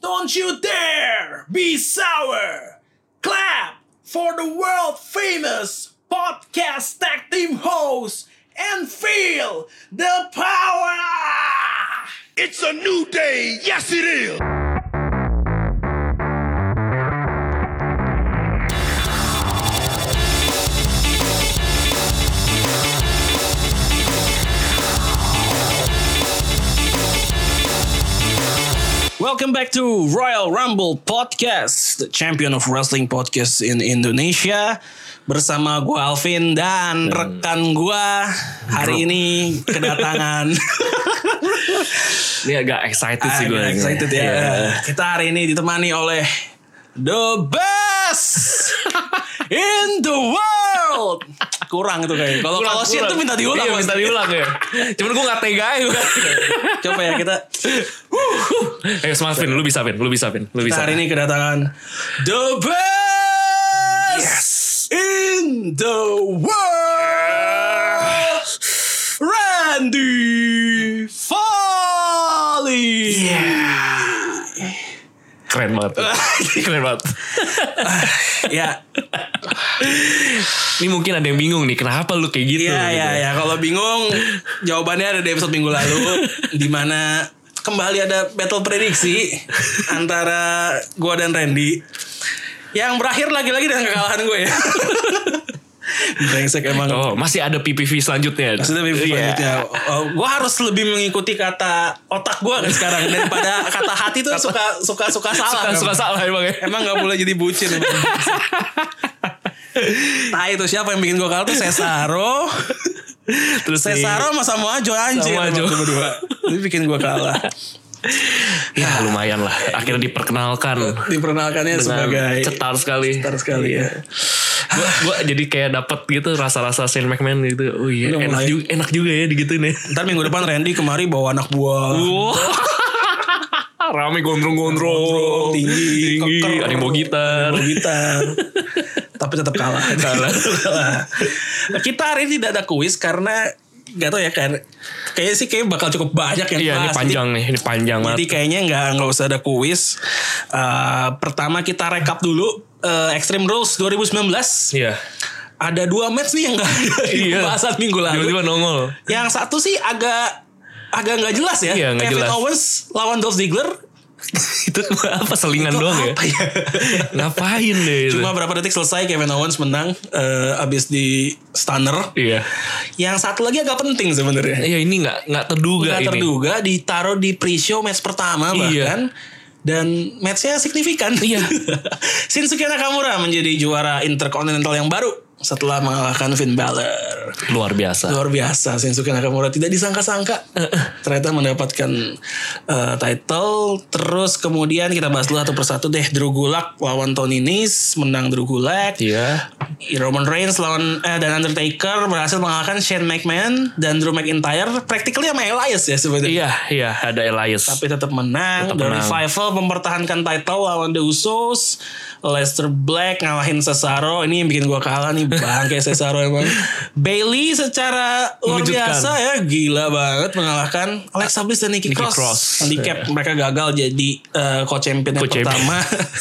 Don't you dare be sour! Clap for the world famous podcast tag team host and feel the power! It's a new day. Yes, it is. Welcome back to Royal Rumble Podcast, the champion of wrestling podcast in Indonesia. Bersama gue Alvin dan rekan gue hari ini kedatangan. Ini agak excited sih gue. Excited ya. Iya. Kita hari ini ditemani oleh the best in the world. Kurang itu kayak. Kalau kalau shit tuh minta diulang. Iya minta diulang ya. Cuman gue gak tega ya. Coba ya kita. Ayo semangat Vin, lu bisa Vin, lu bisa Vin, lu bisa. hari ini kedatangan the best in the world, Randy Foley. Keren banget. Keren banget. ya, Ini mungkin ada yang bingung nih, kenapa lu kayak gitu? ya, gitu. ya, ya. Kalau bingung, jawabannya ada di episode minggu lalu, di mana kembali ada battle prediksi antara gua dan Randy, yang berakhir lagi-lagi dengan kekalahan gue ya. Brengsek emang. Oh, masih ada PPV selanjutnya. Maksudnya mimpi Iya. selanjutnya. Oh, gue harus lebih mengikuti kata otak gue kan sekarang daripada kata hati tuh suka suka suka salah. Suka, kan. suka salah emang ya. Emang nggak boleh jadi bucin. nah itu siapa yang bikin gue kalah tuh Cesaro. Terus nih, Cesaro sama Samoa Joe anjir. Samoa Joe. berdua. Itu bikin gue kalah. ya lumayan lah. Akhirnya diperkenalkan Diperkenalkannya sebagai cetar sekali. cetar sekali ya. Gua, gua jadi kayak dapet gitu rasa-rasa Shane McMahon gitu. Oh iya, Udah enak mulai. juga, enak juga ya digituin ya. Ntar minggu depan Randy kemari bawa anak buah. Wah. Rame gondrong-gondrong. tinggi, Tinggi. keker. Ada yang bawa gitar. Bawa gitar. Tapi tetap. Kalah. Kalah. Kita hari ini tidak ada kuis karena gak tau ya kan kayaknya sih kayak bakal cukup banyak yang Iya, ini panjang nih. Ini panjang Jadi, banget. jadi kayaknya nggak nggak usah ada kuis. Eh, pertama kita rekap dulu eh, Extreme Rules 2019. Iya. Ada dua match nih yang nggak ada di Iya. pembahasan minggu lalu. Tiba-tiba nongol. Yang satu sih agak agak nggak jelas ya. Iya, nggak Kevin jelas. Owens lawan Dolph Ziggler. itu apa selingan Itu doang ya? apa ya? Ngapain deh itu? Cuma berapa detik selesai Kevin Owens menang eh, abis di stunner. Iya. Yang satu lagi agak penting sebenarnya. Iya ini nggak nggak terduga Nggak ini. terduga ditaruh di pre-show match pertama Iya. bahkan dan matchnya signifikan. Iya. Shinsuke Nakamura menjadi juara Intercontinental yang baru setelah mengalahkan Finn Balor. Luar biasa. Luar biasa Shinsuke Nakamura tidak disangka-sangka ternyata mendapatkan uh, title. Terus kemudian kita bahas dulu satu persatu deh. Drew Gulak lawan Tony Nese menang Drew Gulak. Iya. Roman Reigns lawan eh, dan Undertaker berhasil mengalahkan Shane McMahon dan Drew McIntyre practically sama Elias ya sebenarnya. Iya iya ada Elias. Tapi tetap menang. Tetap The menang. Revival mempertahankan title lawan The Usos. Leicester Black ngalahin Cesaro. Ini yang bikin gua kalah nih bangke Cesaro emang. Bailey secara luar biasa ya gila banget mengalahkan Alexa Bliss dan Nikki, Nikki Cross. Cross. Handicap mereka gagal jadi eh, co-champion yang Co-champion. pertama.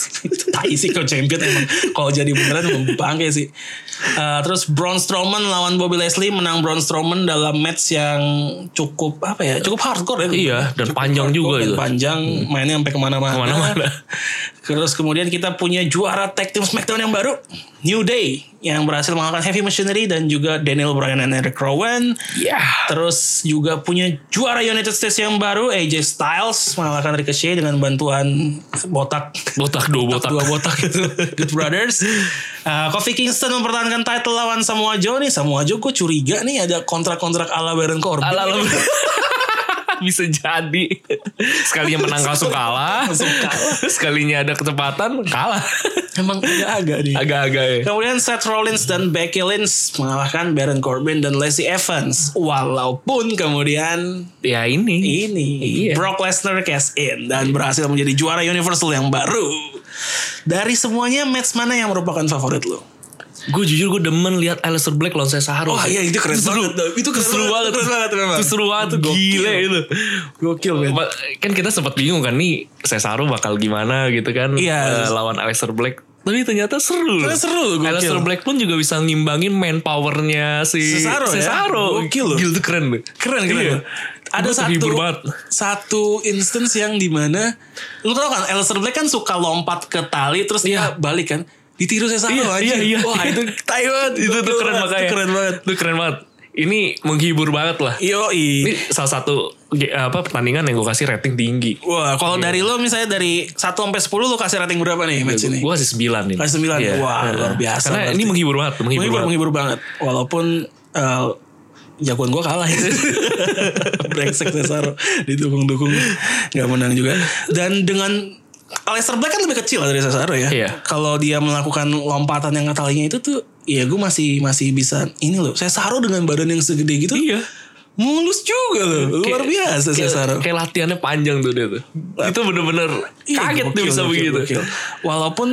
Tai sih co-champion emang. Kalau jadi beneran bangke sih. Eh, terus Braun Strowman lawan Bobby Leslie menang Braun Strowman dalam match yang cukup apa ya? Cukup hardcore ya. Iya, dan Cukup panjang juga dan itu. Panjang mainnya sampai ke mana-mana. Ke mana-mana. Terus kemudian kita punya juara tag team SmackDown yang baru, New Day, yang berhasil mengalahkan Heavy Machinery dan juga Daniel Bryan dan Eric Rowan. Iya. Terus juga punya juara United States yang baru, AJ Styles mengalahkan Ricochet dengan bantuan botak. Botak dua botak. Dua botak itu Good Brothers Uh, Kofi Kingston mempertahankan title lawan Samoa Joe nih Samoa Joe gue curiga nih ada kontrak-kontrak ala Baron Corbin Ala ala. Bisa jadi. Sekalinya menang langsung kalah. Langsung kalah. Sekalinya ada kecepatan kalah. Emang agak-agak nih Agak-agak ya. Kemudian Seth Rollins dan Becky Lynch mengalahkan Baron Corbin dan Lacey Evans. Walaupun kemudian Ya ini. ini Iya. Brock Lesnar cash in dan berhasil menjadi juara Universal yang baru. Dari semuanya match mana yang merupakan favorit lo? Gue jujur gue demen lihat Aleister Black lawan Cesaro. Wah, iya, itu keren seru, banget. Itu keren seru banget, banget. itu keren banget, memang. Itu seru banget. Itu gokil. Gile itu. Gokil. Ma- Kan kita sempat bingung kan nih Cesaro bakal gimana gitu kan Iya. eh, lawan Aleister Black. Tapi ternyata seru. Ternyata seru. Aleister Black pun juga bisa ngimbangin manpowernya si Cesaro ya? Cesaro. Gokil loh. Gila tuh keren. Keren keren. Iya. Ada Gua satu banget. satu instance yang di mana lu tau kan Aleister Black kan suka lompat ke tali terus dia Iya. balik kan ditiru saya Iya, aja. iya, iya. Wah itu tai banget. itu tuh keren banget. makanya. Itu keren banget. Itu keren banget. Ini menghibur banget lah. Yo Ini salah satu apa pertandingan yang gue kasih rating tinggi. Wah, kalau Iya. dari lo misalnya dari 1 sampai 10 lo kasih rating berapa nih match ini? Gue kasih 9 nih. Kasih 9. Iya. Wah, Heeh. luar biasa Karena berarti. ini menghibur banget, menghibur, menghibur, banget. menghibur banget. Walaupun eh, jagoan gue kalah ya. Brengsek Cesaro didukung-dukung nggak menang juga. Dan dengan Aleister Black kan lebih kecil lah dari Cesaro ya. Iya. Kalau dia melakukan lompatan yang talinya itu tuh, ya gue masih masih bisa ini loh. Cesaro dengan badan yang segede gitu, Iya. mulus juga loh. Luar Kayak- biasa kayak- Cesaro. Kayak latihannya panjang tuh dia tuh. Itu bener-bener Iya, kaget gokil, tuh bisa gokil, begitu. gokil. Walaupun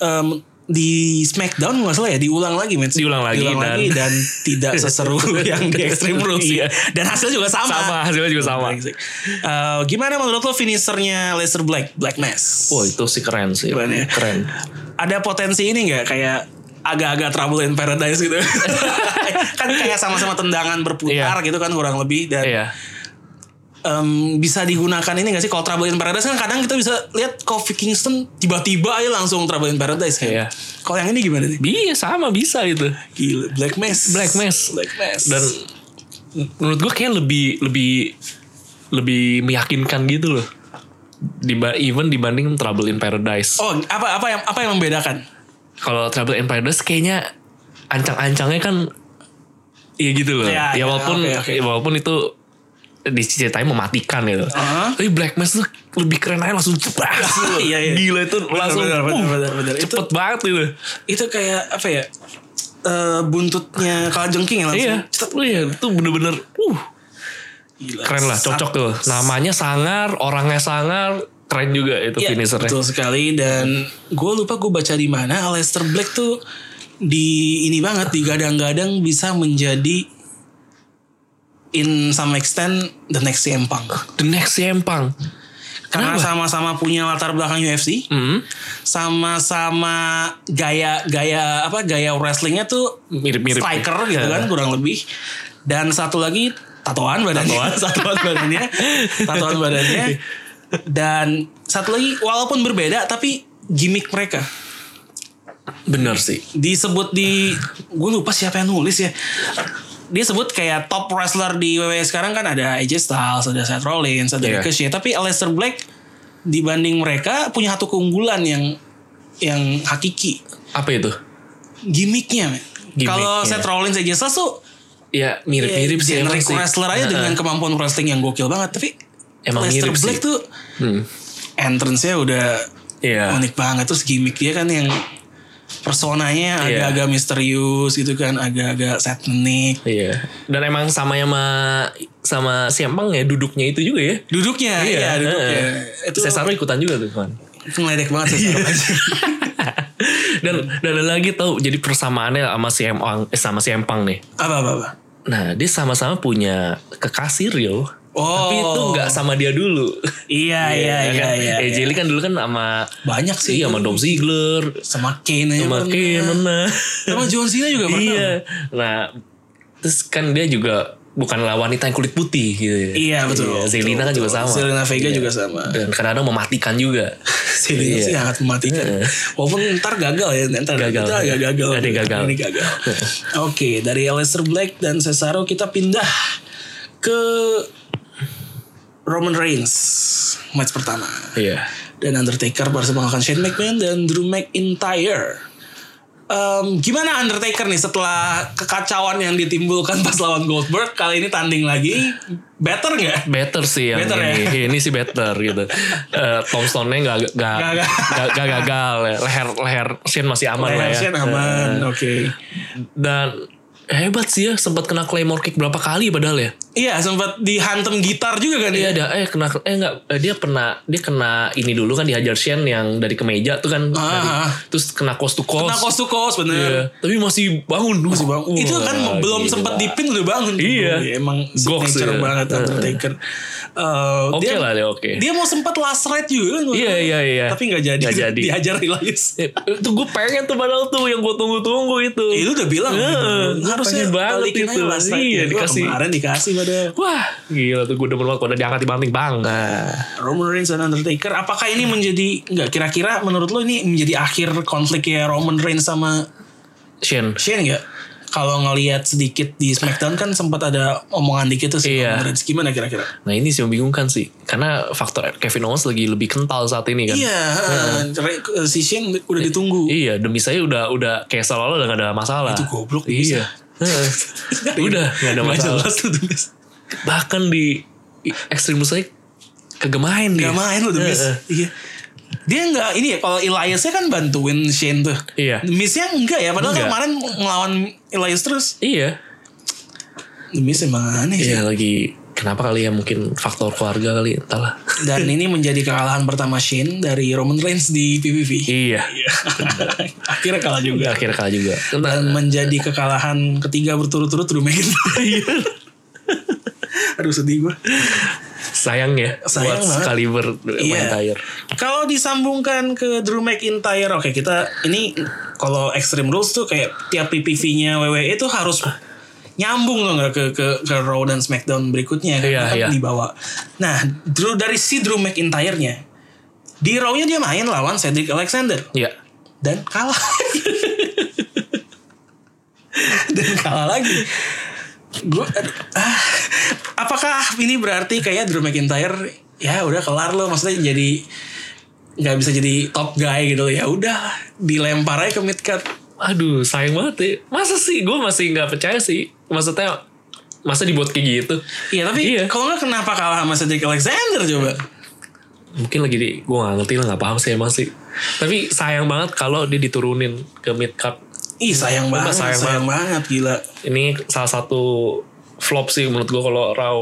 em, di Smackdown nggak salah ya diulang lagi men. Diulang lagi dan- lagi dan tidak seseru yang di Extreme Rules Iya. Dan hasilnya juga sama. Sama, hasilnya juga sama. Eh, gimana menurut lo finishernya Lester Black, Black Mass? Wah itu sih keren sih. Keren ya? Keren. Ada potensi ini nggak kayak agak-agak Trouble in Paradise gitu? kan kayak sama-sama tendangan berputar Iya. gitu kan kurang lebih dan Iya. Em, bisa digunakan ini gak sih kalau Trouble in Paradise kan kadang kita bisa lihat Kofi Kingston tiba-tiba aja langsung Trouble in Paradise kan. Iya. Kalau yang ini gimana nih? Iya sama bisa itu. Gila, Black Mass. Black Mass. Black Mass. Dan menurut gue kayak lebih lebih lebih meyakinkan gitu loh. Diba even dibanding Trouble in Paradise. Oh, apa apa yang apa yang membedakan? Kalau Trouble in Paradise kayaknya ancang-ancangnya kan Iya gitu loh. Ya, Ya, ya, walaupun oke, oke. ya walaupun itu diceritain mematikan gitu. Uh-huh. Tapi Black Mass tuh lebih keren aja langsung cepat. Iya, iya. Gila itu Bener, langsung bener, bener, uh, bener, bener. Itu- cepet banget gitu. Itu kayak apa ya? Eh buntutnya kalajengking ya langsung. Iya, Cet, iya itu bener-bener uh gila. keren lah, cocok tuh. Namanya sangar, orangnya sangar, keren juga itu Iya, finishernya. betul sekali dan gue lupa gue baca di mana Aleister Black tuh di ini banget digadang-gadang bisa menjadi in some extent the next CM Punk. The next CM Punk. Karena Kenapa? sama-sama punya latar belakang UFC, Hmm, sama-sama gaya gaya apa gaya wrestlingnya tuh mirip-mirip. striker gitu kan kurang lebih. Dan satu lagi tatoan badannya, tatoan badannya, tatoan badannya. Dan satu lagi walaupun berbeda tapi gimmick mereka Bener sih. disebut di gue lupa siapa yang nulis ya. Dia sebut kayak top wrestler di WWE sekarang kan ada AJ Styles, ada Seth Rollins, ada Iya. Ricochet. Tapi Aleister Black dibanding mereka punya satu keunggulan yang yang hakiki Apa itu? gimmicknya. men. Kalau Seth Rollins AJ Styles tuh Ya mirip-mirip ya, sih generic sih. wrestler aja Heeh. dengan kemampuan wrestling yang gokil banget. Tapi Emang Aleister mirip Black sih. tuh Hmm. entrance-nya udah Iya. unik banget terus gimmick dia kan yang personanya Iya. agak-agak misterius gitu kan agak-agak satanic Iya. Dan emang sama sama sama Punk ya duduknya itu juga ya. duduknya iya, duduknya heeh. itu Cesaro ikutan juga tuh kan. ngeledek banget sih dan dan ada lagi tau jadi persamaannya sama CM Punk eh, sama CM Punk nih. apa apa apa Nah, dia sama-sama punya kekasih real. Oh. Tapi itu nggak sama dia dulu. iya iya iya kan? iya, Eh, iya. Jelly kan dulu kan sama banyak sih iya sama Dom Ziggler, sama Kane sama pernah. Kane pernah. sama John Cena juga pernah Iya. Nah, terus kan dia juga bukanlah wanita yang kulit putih gitu. ya. Iya, betul. Iya, Zelina kan Betul, juga sama. Zelina Vega Iya. juga sama. Dan kadang-kadang mematikan juga. Zelina Iya. sih sangat mematikan walaupun ntar gagal ya ntar Gagal. Itu agak gagal Ada gagal. ini gagal oke dari Aleister Black dan Cesaro kita pindah ke Roman Reigns match pertama Iya. dan Undertaker baru mengalahkan Shane McMahon dan Drew McIntyre. Em, gimana Undertaker nih setelah kekacauan yang ditimbulkan pas lawan Goldberg kali ini tanding lagi better nggak? Better sih yang Better ya? ini. Ini sih better gitu. Eh Tombstone-nya gak, gak, Nggak- gak, nggak. gak gagal. ya. Leher leher Shane masih aman lah ya. Shane aman, Eh, oke. dan hebat sih ya sempat kena claymore kick berapa kali padahal ya Iya sempat dihantem gitar juga kan Iya dia. ada eh kena eh enggak eh, dia pernah dia kena ini dulu kan dihajar Shen yang dari kemeja tuh kan dari- Ah. terus kena cost to cost. Kena cost to cost bener. Iya, tapi masih bangun Masih bang. Wah, itu kan belum sempat dipin udah bangun. Iya. Emang Goks signature ya. banget Undertaker. Eh, Oke dia- lah dia oke. Dia mau sempat last ride juga kan. Iya, iya, iya. Tapi nggak jadi. Nggak jadi. Dihajar Elias. Eh, itu gue pengen tuh padahal tuh yang gue tunggu-tunggu itu. Eh, Itu udah bilang. Heeh, gitu. Harusnya banget itu. last ride. Iya, dikasih. Kemarin dikasih pada Wah, gila tuh gue demen banget udah diangkat dibanting bang. Nah, Roman Reigns dan Undertaker. Apakah ini menjadi nggak kira-kira menurut lo ini menjadi akhir konfliknya Roman Reigns sama Shen. Shane nggak? Kalau ngelihat sedikit di SmackDown kan sempat ada omongan dikit tuh sih Iya. Reigns. Gimana kira-kira? Nah ini sih membingungkan sih. Karena faktor Kevin Owens lagi lebih kental saat ini kan. Iya, Re- si Shane udah ditunggu. Iya, demi saya udah udah kayak seolah-olah udah gak ada masalah. Itu goblok Iya. Udah gak ada masalah. Bahkan di Extreme Rules saya kagak main dia. Gak main loh The Miz. Heeh. Iya. Dia nggak ini ya kalau Eliasnya kan bantuin Shane tuh. Iya. Miznya enggak ya. Padahal Enggak. kemarin ngelawan Elias terus. Iya. Miz emang aneh sih. Iya lagi kenapa kali ya mungkin faktor keluarga kali entahlah. Dan ini menjadi kekalahan pertama Shane dari Roman Reigns di PPV. iya. Akhirnya kalah juga. Akhirnya kalah juga. Dan menjadi kekalahan ketiga berturut-turut Drew McIntyre. Aduh sedih gue. Sayang ya Sayang buat banget. Excalibur Iya. McIntyre. Kalau disambungkan ke Drew McIntyre, oke kita ini kalau Extreme Rules tuh kayak tiap PPV-nya WWE itu harus nyambung loh nggak ke ke ke Raw dan SmackDown berikutnya Iya, kan iya. dibawa. Nah, Drew dari si Drew McIntyre-nya di Raw-nya dia main lawan Cedric Alexander Iya. dan kalah. dan kalah lagi. Gua, aduh, ah, apakah ini berarti kayak Drew McIntyre ya udah kelar loh maksudnya jadi nggak bisa jadi top guy gitu ya udah dilempar aja ke mid card Aduh sayang banget ya. Masa sih gue masih nggak percaya sih. Maksudnya masa dibuat kayak gitu. Iya tapi Iya. kalau nggak kenapa kalah sama Cedric Alexander coba Mungkin lagi di gue gak ngerti lah nggak paham sih emang sih. Tapi sayang banget kalau dia diturunin ke mid card. Ih sayang Sumpah, banget sayang, sayang banget. gila. Ini salah satu flop sih menurut gue kalau Raw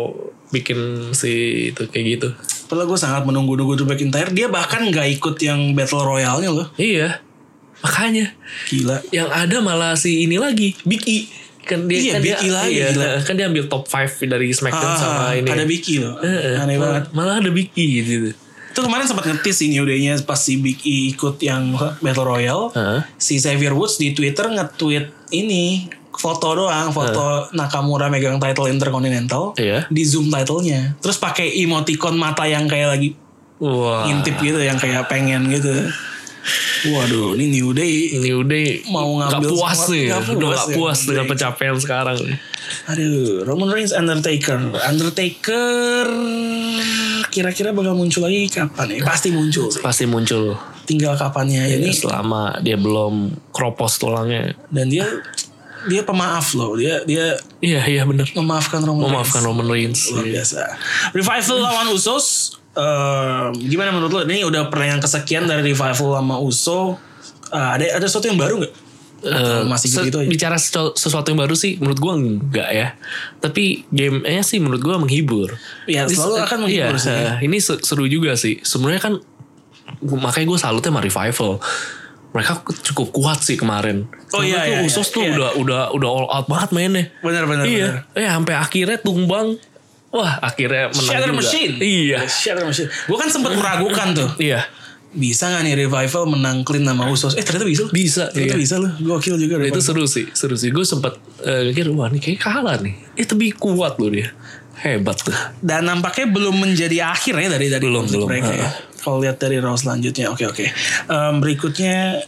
bikin si itu kayak gitu. Padahal gue sangat menunggu-nunggu Drew McIntyre Dia bahkan nggak ikut yang Battle Royale-nya loh. Iya. Makanya. Gila. Yang ada malah si ini lagi Big E. Kan dia Iya, kan Big dia, E lagi, iya, gila. kan dia ambil top 5 dari SmackDown sama Ah, ini. Ada Vicky loh. Heeh, Aneh banget. malah ada Big E gitu Itu kemarin sempat ngetis ini udahnya pas si Big E ikut yang Battle Royale. Heeh. Si Xavier Woods di Twitter nge-tweet ini foto doang, foto Nakamura megang title Intercontinental. Iya. Di zoom titlenya. Terus pakai emoticon mata yang kayak lagi wah ngintip gitu yang kayak pengen gitu. Waduh, ini New Day. ini udah Mau nggak ngambil puas semua- nih udah puas nggak ya, puas dengan New Day. pencapaian sekarang Aduh, Roman Reigns Undertaker. Undertaker kira-kira bakal muncul lagi kapan ya? Pasti muncul sih. pasti muncul. Tinggal kapannya. Ini. selama dia belum kropos tulangnya. Dan dia dia pemaaf loh. Dia dia iya iya bener. memaafkan Roman memaafkan Reigns. Roman Reigns luar biasa. Revival lawan Usos. Eh, gimana menurut lo? Ini udah pernah yang kesekian dari revival sama Uso. Eh, ada ada sesuatu yang baru nggak Eh, masih se- gitu-gitu aja bicara sesu- sesuatu yang baru sih menurut gua enggak ya. Tapi gamenya sih menurut gua menghibur. Ya, Ini selalu se- akan menghibur iya, sih. eh, ini se- seru juga sih. Sebenarnya kan gua- makanya gue salutnya sama revival. Mereka cukup kuat sih kemarin. Oh, iya, tuh iya, Usos iya, tuh iya. udah udah udah all out banget mainnya. Benar benar iya eh sampai akhirnya tumbang. Wah akhirnya menang Shatter juga. Machine. Iya. Shatter Machine. Gue kan sempat meragukan tuh. Iya bisa nggak nih revival menang clean sama Usos eh ternyata bisa. Bisa, ternyata iya. bisa loh gokil juga Nah, itu seru sih seru sih gue sempat eh, mikir wah ini kayak kalah nih eh tapi kuat loh dia hebat tuh dan nampaknya belum menjadi akhir ya dari dari Belum, belum. mereka ya. Kalau lihat dari round selanjutnya, oke oke. Em, berikutnya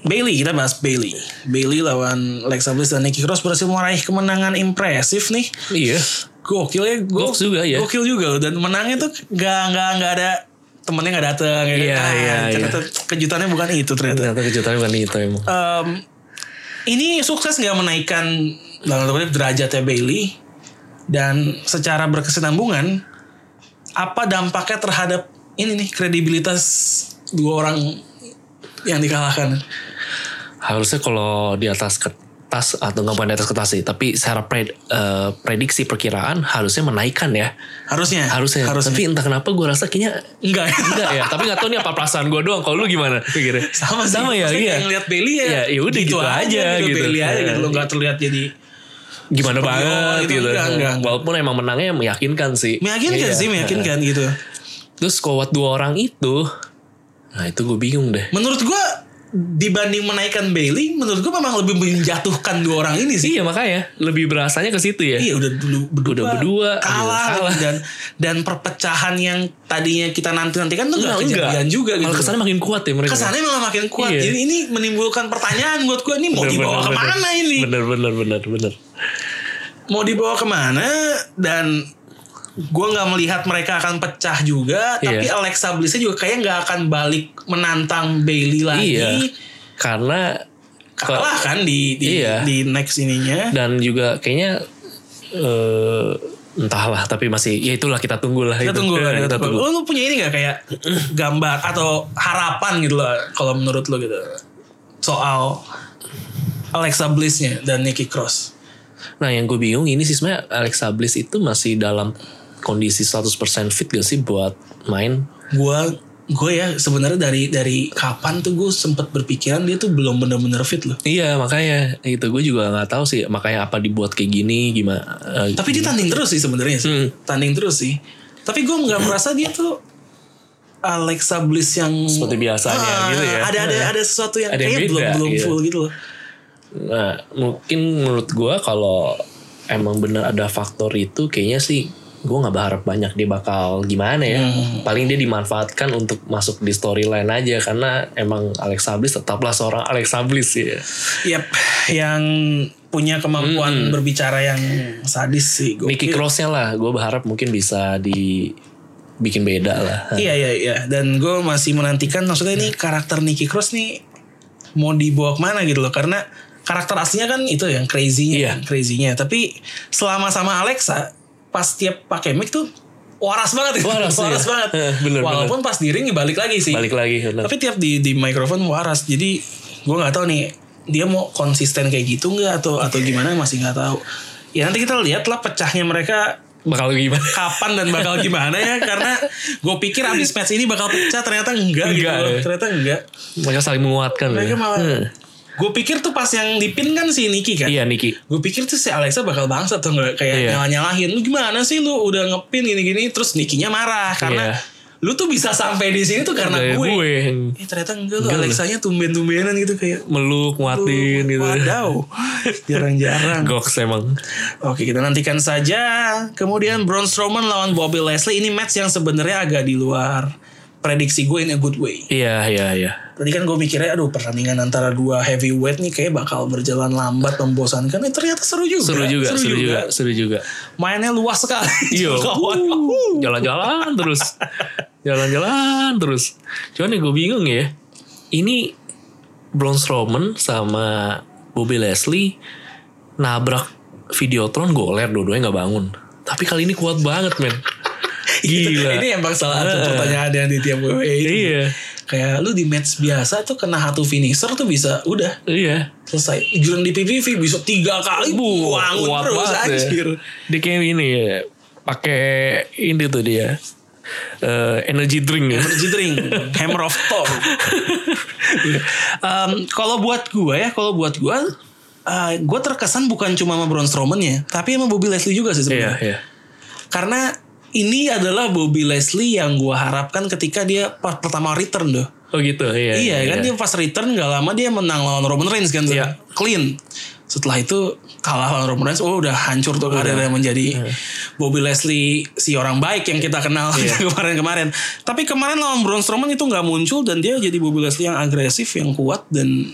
Bailey kita bahas Bailey. Bailey lawan Alexa Bliss dan Nikki Cross berhasil meraih kemenangan impresif nih. iya Gokil ya, go- Goks juga, ya. Gokil juga loh. dan menangnya tuh nggak nggak nggak ada temennya nggak datang. ya kan? Iya, Ah, iya, ternyata kejutannya bukan itu ternyata. ternyata kejutannya bukan itu emang Em, ini sukses nggak menaikkan dalam tanda derajatnya Bailey dan secara berkesinambungan apa dampaknya terhadap ini nih kredibilitas dua orang yang dikalahkan harusnya kalau di atas ke atas atau nggak bukan di atas kertas sih, tapi secara pred- eh, prediksi perkiraan harusnya menaikkan ya. Harusnya. Harusnya. Harusnya. Tapi entah kenapa gue rasa kayaknya enggak. enggak ya. Tapi nggak tahu nih apa perasaan gue doang. Kalau lu gimana? Pikirnya? sama sih. Sama ya. Maksudnya Iya. ngeliat Bailey ya. Ya, ya udah gitu aja gitu. Bailey aja gitu. Lo Iya. gak terlihat jadi Gimana Superior banget gitu, gitu. enggak, enggak, enggak. Walaupun emang menangnya meyakinkan sih. meyakinkan Iya. sih, meyakinkan gitu. Terus kuat dua orang itu, nah itu gue bingung deh. Menurut gua dibanding menaikkan Bailey, menurut gua memang lebih menjatuhkan dua orang ini sih. Iya makanya lebih berasanya ke situ ya. Iya udah dulu berdua, Udah berdua, kalah, kalah. dan dan perpecahan yang tadinya kita nanti nantikan tuh nggak Enggak, kejadian juga gitu. Malah kesannya makin kuat ya mereka. Kesannya malah makin kuat. Iya. Jadi ini menimbulkan pertanyaan buat gua ini mau Bener, dibawa bener, ke mana bener. ini? Bener bener bener bener. Mau dibawa ke mana dan gua nggak melihat mereka akan pecah juga. Tapi Iya. Alexa Blissnya juga kayaknya nggak akan balik menantang Bailey lagi. Iya. Karena Kalah kan di di, Iya. di next ininya. dan juga kayaknya eh entahlah tapi masih ya itulah kita tunggu lah Kita itu. tunggu. Iya, Kita tunggu. Lu, lu punya ini gak kayak gambar atau harapan gitu lah kalau menurut lu gitu soal Alexa Blissnya dan Nikki Cross. Nah yang gue bingung ini sih sebenarnya Alexa Bliss itu masih dalam kondisi 100% fit gak sih buat main? Gua gue ya sebenarnya dari dari kapan tuh gue sempat berpikiran dia tuh belum bener-bener fit loh. Iya makanya itu gue juga nggak tahu sih makanya apa dibuat kayak gini gimana. eh, Tapi dia tanding terus sih sebenarnya sih. Hmm. Tanding terus sih. Tapi gue nggak merasa dia tuh Alexa Bliss yang Seperti biasanya Ah, gitu ya. Ada ada ada sesuatu yang Ada yang kayak belum belum iya. full gitu loh. Nah mungkin menurut gue kalau emang bener ada faktor itu kayaknya sih gue nggak berharap banyak dia bakal gimana ya. Hmm. Paling dia dimanfaatkan untuk masuk di storyline aja karena emang Alexa Bliss tetaplah seorang Alexa Bliss ya. Yap, yang punya kemampuan berbicara yang sadis sih. Gokil. Nikki Crossnya lah, gue berharap mungkin bisa di bikin beda lah. Iya iya iya. Dan gue masih menantikan maksudnya ini karakter Nikki Cross nih mau dibawa ke mana gitu loh karena karakter aslinya kan itu yang crazy-nya, Iya. crazy-nya. Tapi selama sama Alexa pas tiap pakai mic tuh waras banget ya. Waras, iya. banget. Eh, bener, Walaupun pas di ring ya balik lagi sih. Balik lagi. bener. Tapi tiap di di mikrofon waras. Jadi gue nggak tahu nih dia mau konsisten kayak gitu nggak atau atau gimana masih nggak tahu. Ya nanti kita lihat lah pecahnya mereka bakal gimana? kapan dan bakal gimana ya karena gue pikir abis match ini bakal pecah ternyata enggak, gitu Enggak, loh. ya. ternyata enggak Mereka saling menguatkan. mereka ya. malah Hmm. Gue pikir tuh pas yang dipin kan si Nicky kan Iya Niki. gue pikir tuh si Alexa bakal bangsa tuh nggak kayak Iya. nyalah nyalahin lu gimana sih lu udah ngepin gini gini terus Nikinya marah karena Iya. lu tuh bisa sampai di sini tuh karena gue. gue. Eh ternyata enggak lu Alexanya tumben-tumbenan gitu kayak Meluk, nguatin gitu. Wadaw. Jarang-jarang. Goks emang. Oke, kita nantikan saja. Kemudian Braun Strowman lawan Bobby Leslie ini match yang sebenarnya agak di luar prediksi gue in a good way. Iya, iya, iya. Tadi kan gue mikirnya aduh pertandingan antara dua heavyweight nih kayak bakal berjalan lambat membosankan. Eh, ternyata seru juga. Seru juga, seru juga, seru juga. Mainnya luas sekali. Iya, jalan-jalan terus. Jalan-jalan terus. Cuman yang gue bingung ya. Ini Braun Strowman sama Bobby Leslie nabrak Videotron goler dua-duanya nggak bangun. Tapi kali ini kuat banget men. Gila. Ini emang salah satu Ah. pertanyaan yang di tiap WWE itu. Iya. Kayak lu di match biasa tuh kena satu finisher tuh bisa udah Iya. selesai. Giliran di PPV bisa tiga kali Bu, bangun terus banget anjir. ya. Dia kayak ini ya. Pakai ini tuh dia. Eh, energy drink ya. Energy drink, Hammer of Thor. Em, kalau buat gue ya, kalau buat gue, eh gue terkesan bukan cuma sama Braun Strowman ya, tapi sama Bobby Leslie juga sih Iya, sebenarnya. iya. Karena ini adalah Bobby Leslie yang gue harapkan ketika dia pas pertama return doh. Oh gitu, iya. Iya, kan dia pas return gak lama dia menang lawan Roman Reigns kan. Iya. Clean. Setelah itu kalah lawan Roman Reigns, oh udah hancur tuh karirnya menjadi Iya. Bobby Leslie si orang baik yang kita kenal Iya. kemarin-kemarin. Tapi kemarin lawan Braun Strowman itu nggak muncul dan dia jadi Bobby Leslie yang agresif, yang kuat dan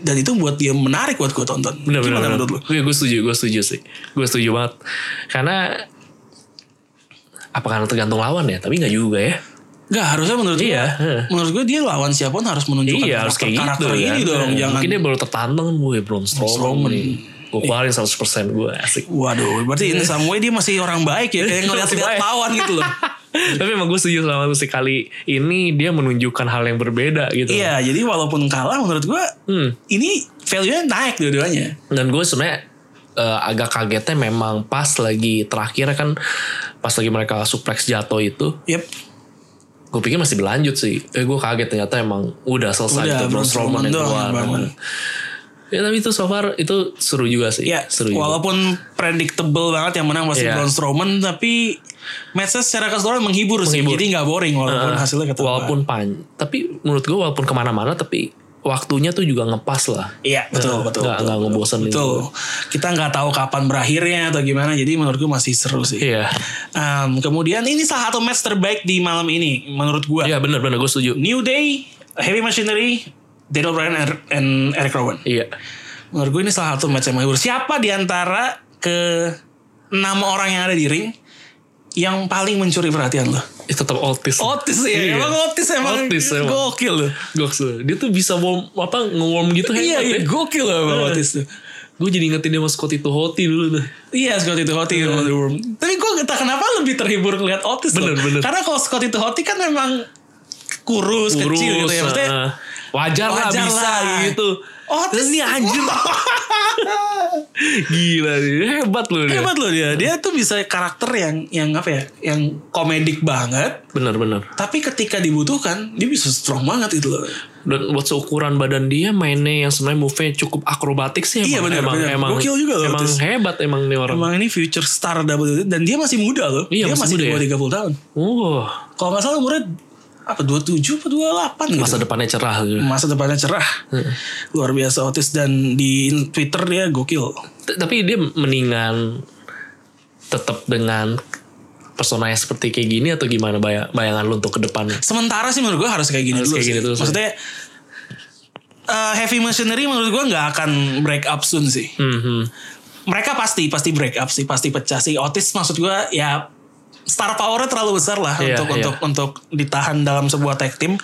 dan itu buat dia menarik buat gue tonton. Bener, bener, Gimana bener. menurut lu? Gue, gue setuju, gue setuju sih. Gue setuju banget. Karena apa karena tergantung lawan ya? Tapi nggak juga ya. Gak harusnya menurut gue. Iya, heeh. Menurut gue dia lawan siapa pun harus menunjukkan iya harus kayak gitu karakter kan. ini dong. Jangan Mungkin dia baru tertantang gue Braun Strowman. Strowman. nih. Gue keluarin 100% gue asik. Waduh, berarti in some way dia masih orang baik ya, kayak ngeliat Masih lihat baik. lawan gitu loh. Tapi emang gue setuju sama lu sih kali ini dia menunjukkan hal yang berbeda gitu. Iya, jadi walaupun kalah menurut gua Hmm. ini value-nya naik dua-duanya. Dan gue sebenarnya eh, agak kagetnya memang pas lagi terakhir kan pas lagi mereka suplex jatuh itu, Yep. gue pikir masih berlanjut sih. Eh gue kaget ternyata emang udah selesai Udah, gitu Braun Strowman Strowman yang keluar. yang. Ya tapi itu so far itu seru juga sih. Ya, seru juga. walaupun predictable banget yang menang pasti Iya. Braun Strowman, tapi matchnya secara keseluruhan menghibur, sih. Menghibur. Jadi nggak boring walaupun Uh, hasilnya ketebak. walaupun pan, tapi menurut gue walaupun ke mana-mana tapi waktunya tuh juga ngepas lah. Iya betul betul. Nggak betul, nggak betul. ngebosenin. Betul. Kita nggak tahu kapan berakhirnya atau gimana. Jadi menurut gue masih seru sih. Iya, Um, kemudian ini salah satu match terbaik di malam ini menurut gue. iya benar-benar gue setuju. New Day, Heavy Machinery, Daniel Bryan and- and Eric Rowan. Iya, Menurut gue ini salah satu match yang menghibur. Siapa di antara ke enam orang yang ada di ring yang paling mencuri perhatian lo? Itu tetap Otis. Otis ya, Iya. emang Otis emang Otis emang. gokil loh. Gokil. Dia tuh bisa warm apa nge-warm gitu Iya, hebat iya ya. gokil loh emang Iya. Otis tuh. Gue jadi ingetin dia sama Scotty Tuhoti dulu tuh. Iya Scotty Tuhoti Tapi gue entah kenapa lebih terhibur ngeliat Otis Bener, loh. bener. Karena kalau Scotty Tuhoti kan memang kurus, kecil gitu ya. Maksudnya ah. wajar, lah wajar bisa lah. gitu. Otis Terus nih anjir. Gila nih, hebat loh dia. Hebat loh dia. Dia tuh bisa karakter yang yang apa ya? Yang komedik banget. Bener-bener. Tapi ketika dibutuhkan dia bisa strong banget itu loh. Dan buat seukuran badan dia mainnya yang sebenarnya move-nya cukup akrobatik sih Iya, emang, bener, emang, bener. emang, Gokil juga loh, emang Otis. hebat emang nih orang. Emang ini future star WWE dan dia masih muda loh. Iya, dia masih masih, muda di ya. bawah 30 tahun. Oh, Kalau nggak salah umurnya apa 27 atau 28 gitu. masa depannya cerah gitu. masa depannya cerah. Luar biasa Otis dan di Twitter dia gokil. T- Tapi dia mendingan tetap dengan personanya seperti kayak gini atau gimana bayang bayangan lu untuk ke depannya? Sementara sih menurut gue harus kayak gini Harus dulu kayak sih. gini terus ya. Maksudnya eh, Heavy Machinery menurut gue nggak akan break up soon sih. Mhm. Mereka pasti pasti break up sih, pasti pecah sih. Otis maksud gue ya star powernya terlalu besar lah Iya, untuk iya. untuk untuk ditahan dalam sebuah tag team.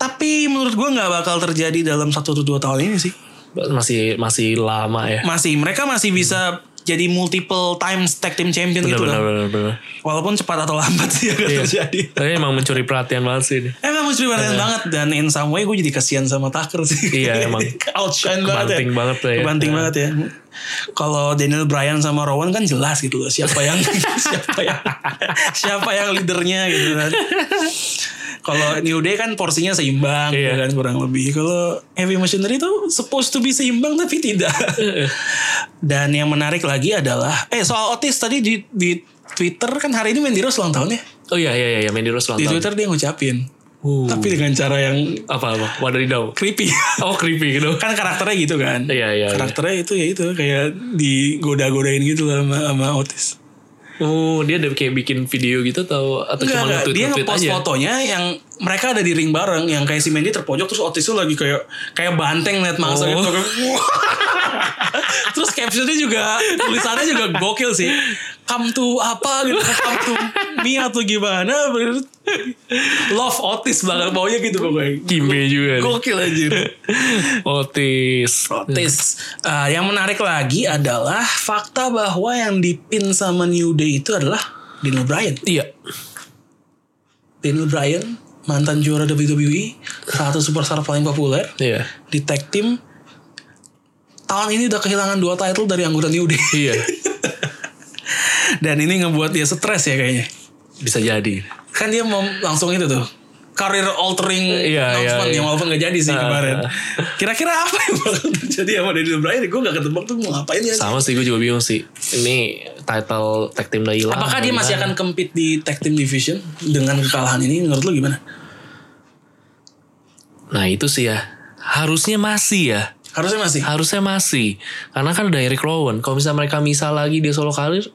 Tapi menurut gue nggak bakal terjadi dalam satu atau dua tahun ini sih. Masih masih lama ya. Masih mereka masih bisa jadi multiple times tag team champion Bener gitu bener loh. bener bener. Walaupun cepat atau lambat sih akan Iya. terjadi. Tapi emang mencuri perhatian banget sih ini. Emang mencuri perhatian banget dan in some way gue jadi kasihan sama Tucker sih. Iya, emang. outshine banget ya. Banget ya. Kebanting Nah. banget ya. Kalau Daniel Bryan sama Rowan kan jelas gitu loh siapa yang siapa yang siapa yang leadernya gitu kan. Kalau New Day kan porsinya seimbang Iya. gitu kan kurang lebih. Kalau Heavy Machinery itu supposed to be seimbang tapi tidak. Dan yang menarik lagi adalah eh soal Otis tadi di di Twitter kan hari ini Mandy Rose ulang tahun ya. Oh iya iya iya Mandy Rose ulang Di tahun. Twitter dia ngucapin. Uh. Tapi dengan cara yang Apa apa? Wadadidau. creepy. Oh creepy gitu. kan karakternya gitu kan. Iya, iya, Karakternya itu ya itu kayak digoda-godain gitu lah sama, sama Otis. Oh dia ada kayak bikin video gitu atau atau cuma nge-tweet Dia ngepost aja? fotonya yang mereka ada di ring bareng yang kayak si Mandy terpojok terus Otis tuh lagi kayak kayak banteng liat mangsa Oh. gitu. Terus captionnya juga tulisannya juga gokil sih. Come to apa gitu, come to me atau gimana. Love Otis banget maunya gitu pokoknya. Kimbe juga. nih. Gokil anjir. Otis. Otis. Uh, yang menarik lagi adalah fakta bahwa yang dipin sama New Day itu adalah Daniel Bryan. Iya. Daniel Bryan mantan juara WWE, salah satu superstar paling populer Iya. di tag team. Tahun ini udah kehilangan dua title dari anggota New Day. Iya. Dan ini ngebuat dia stres ya kayaknya. Bisa jadi. Kan dia mau langsung itu tuh. Career altering Iya, announcement iya, iya. yang walaupun gak jadi sih Ah, kemarin. ah. Kira-kira apa yang bakal terjadi sama Daniel Bryan? Gue gak ketebak tuh mau ngapain ya. Sama sih gue juga bingung sih. Ini title tag team udah hilang. Apakah dia masih akan compete di tag team division dengan kekalahan ini? Menurut lu gimana? Nah itu sih ya. Harusnya masih ya. Harusnya masih. Harusnya masih. Karena kan ada Eric Rowan. Kalau misalnya mereka misal lagi dia solo karir.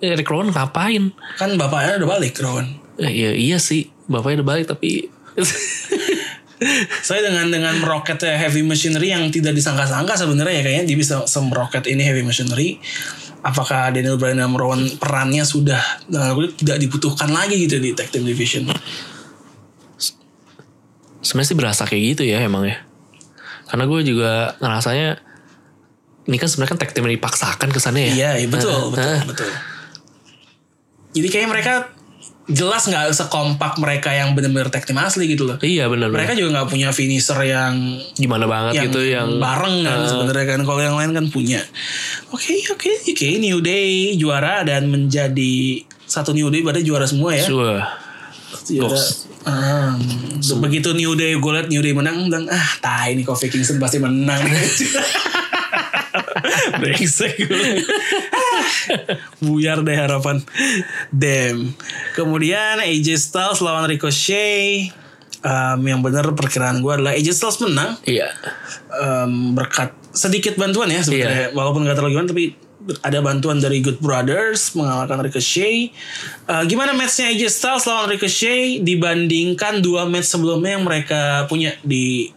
Eric Rowan ngapain? Kan bapaknya udah balik, Rowan. Eh, iya, iya sih. Bapaknya udah balik tapi... Saya dengan dengan meroketnya heavy machinery yang tidak disangka-sangka sebenarnya ya kayaknya dia bisa semeroket ini heavy machinery. Apakah Daniel Bryan dan Rowan perannya sudah aku tidak dibutuhkan lagi gitu di tag team division? Sebenarnya sih berasa kayak gitu ya emang ya. Karena gue juga ngerasanya... Ini kan sebenarnya kan tag team dipaksakan kesannya ya. Iya, iya betul, Ah, betul, ah. betul. Jadi kayaknya mereka jelas nggak sekompak mereka yang benar-benar tag team asli gitu loh. Iya benar Mereka juga nggak punya finisher yang gimana banget yang, gitu yang bareng kan sebenarnya kan kalau yang lain kan punya. Oke oke oke New Day juara dan menjadi satu New Day pada juara semua ya. Juara. Goks. Ah, begitu New Day gue liat New Day menang bilang ah tai nih Kofi Kingston pasti menang. Brengsek gue. Buyar deh harapan. Damn. Kemudian AJ Styles lawan Ricochet. Um, yang benar perkiraan gue adalah AJ Styles menang iya. um, berkat sedikit bantuan ya sebenarnya walaupun nggak terlalu gimana tapi ada bantuan dari Good Brothers mengalahkan Ricochet. Uh, gimana matchnya AJ Styles lawan Ricochet dibandingkan dua match sebelumnya yang mereka punya di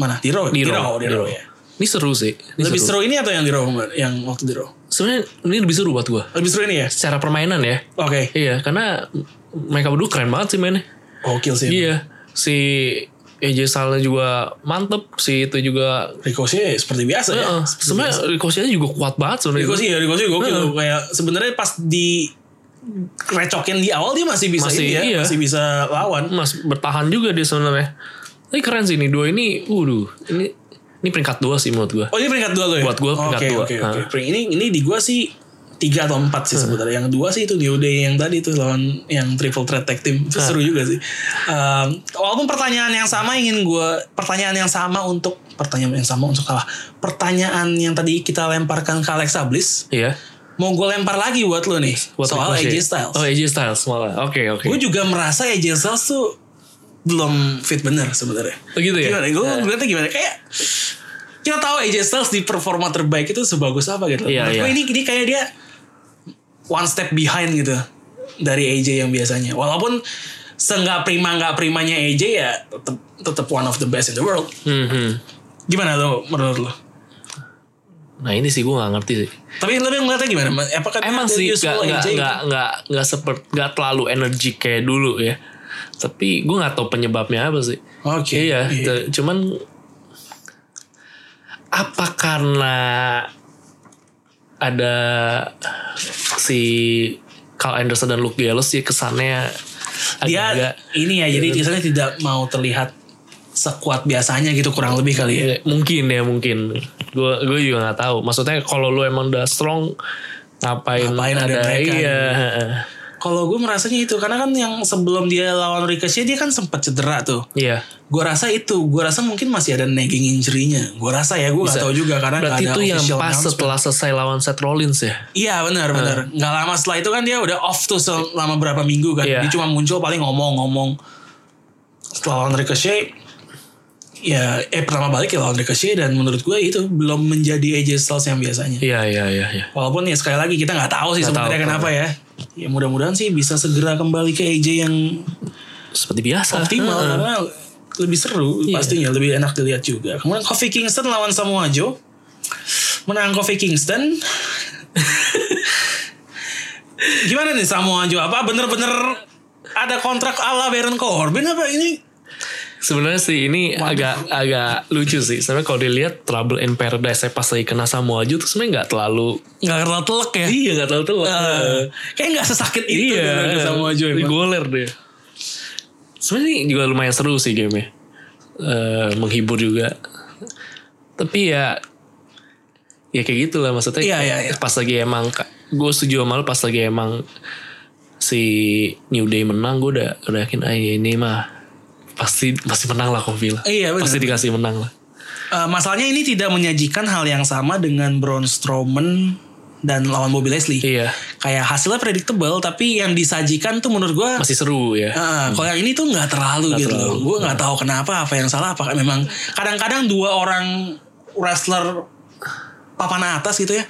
mana di Raw? Di Di Raw, Raw, di di Raw Raw. ya. Ini seru sih. Ini Lebih seru. seru ini atau yang di Raw yang waktu di Raw? Sebenarnya ini lebih seru buat gua. Lebih seru ini ya? Secara permainan ya. Oke. Iya, karena mereka berdua keren banget sih mainnya. Gokil sih. Iya, si AJ Styles juga mantep, si itu juga Ricochet seperti biasa ya. Heeh, sebenarnya Ricochet juga kuat banget sebenarnya. Ricochet ya, Ricochet gokil. Kayak sebenarnya pas di recokin di awal dia masih bisa Masih, ini ya, iya. masih bisa lawan. Mas bertahan juga dia sebenarnya. Tapi keren sih ini dua ini, waduh, ini ini peringkat dua sih menurut gua. Oh ini peringkat dua lo ya? Buat gua peringkat dua. Oke Ah. oke. Peringkat- Ini ini di gua sih tiga atau empat sih sebenarnya. Yang dua sih itu New Day yang tadi tuh lawan yang triple threat tag team. Itu seru juga sih. Um, walaupun pertanyaan yang sama ingin gua pertanyaan yang sama untuk pertanyaan yang sama untuk kalah. Pertanyaan yang tadi kita lemparkan ke Alexa Bliss, Iya. mau gue lempar lagi buat lo nih Buat soal. AJ Styles. Oh AJ Styles malah. Oke oke. Gue juga merasa AJ Styles tuh belum fit bener sebenarnya. Oh, gitu ya? Gimana? Gue ngeliatnya gimana? Kayak kita tahu AJ Styles di performa terbaik itu sebagus apa gitu. Iya, Menurut iya. gue ini ini kayak dia one step behind gitu dari AJ yang biasanya. Walaupun seenggak prima nggak primanya AJ ya tetap tetap one of the best in the world. Mhm. Gimana tuh menurut lo? Nah ini sih gue gak ngerti sih. Tapi lebih ngeliatnya gimana? Apakah Emang sih gak AJ? nggak nggak nggak seperti nggak terlalu energi kayak dulu ya. Tapi gue nggak tahu penyebabnya apa sih. Oke. Iya, Iya. t- cuman apa karena ada si Carl Anderson dan Luke Gallows sih kesannya dia agak ini ya jadi kesannya tidak mau terlihat sekuat biasanya gitu kurang lebih kali ya. Ya, mungkin ya mungkin gue gue juga nggak tahu maksudnya kalau lu emang udah strong ngapain, Ngapain ada mereka iya Kalau gue merasanya itu karena kan yang sebelum dia lawan Ricochet dia kan sempat cedera tuh. iya Gue rasa itu, gue rasa mungkin masih ada nagging injury-nya. Gue rasa ya, gue gak tahu juga karena berarti gak ada itu yang pas setelah selesai lawan Seth Rollins ya Iya benar benar. Nggak lama setelah itu kan dia udah off tuh selama berapa minggu kan. Iya. Dia cuma muncul paling ngomong-ngomong. Setelah lawan Ricochet, ya eh pertama balik ya lawan Ricochet dan menurut gue itu belum menjadi AJ Styles yang biasanya. iya iya iya iya Walaupun ya sekali lagi kita nggak tahu sih sebenarnya kenapa ya. Ya mudah-mudahan sih bisa segera kembali ke AJ yang seperti biasa optimal Heeh. karena lebih seru Iya. pastinya lebih enak dilihat juga. Kemudian Kofi Kingston lawan Samoa Joe. Menang Kofi Kingston. Gimana nih Samoa Joe? Apa bener-bener ada kontrak ala Baron Corbin apa ini? Sebenarnya sih ini agak agak lucu sih. Sebenarnya kalau dilihat Trouble in Paradise pas lagi kena Samoa Joe tuh sebenarnya nggak terlalu Nggak terlalu telek ya? iya nggak terlalu telak. Eh, kayak nggak sesakit itu iya, gitu, Samoa Joe. Goler deh. Sebenarnya ini juga lumayan seru sih gamenya. Eh, menghibur juga. Tapi ya ya kayak gitu lah maksudnya. Iya, iya, iya. Pas lagi emang gue setuju sama lu pas lagi emang si New Day menang gue udah udah yakin ah ini mah pasti pasti menang lah Kofi lah. Iya, benar. Pasti dikasih menang lah. Eh, masalahnya ini tidak menyajikan hal yang sama dengan Braun Strowman dan lawan Bobby Leslie. Iya. Kayak hasilnya predictable tapi yang disajikan tuh menurut gue Masih seru ya. Ah, kalau yang ini tuh nggak terlalu gitu loh. Gue nggak tahu kenapa apa yang salah. Apakah memang kadang-kadang dua orang wrestler papan atas gitu ya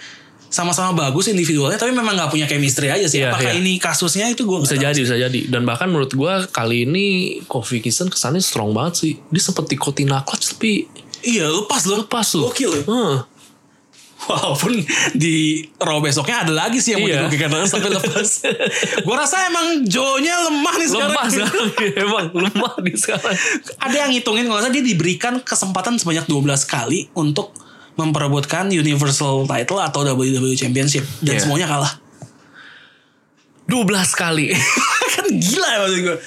sama-sama bagus individualnya tapi memang nggak punya chemistry aja sih. Iya, Apakah iya. ini kasusnya itu gue Bisa jadi, bisa jadi. Dan bahkan menurut gua kali ini Kofi Kingston kesannya strong banget sih. Dia sempet ikotin clutch tapi Iya lepas loh. lepas tuh. Gokil ya. Heeh. Walaupun di Raw besoknya ada lagi sih yang Iya. mau dirugikan tapi lepas. gue rasa emang Joe-nya lemah nih sekarang. Lemah sekarang. Emang lemah di sekarang. ada yang ngitungin kalau salah dia diberikan kesempatan sebanyak 12 kali untuk memperebutkan Universal Title atau WWE Championship dan Iya. semuanya kalah. 12 kali. kan gila ya maksud gue.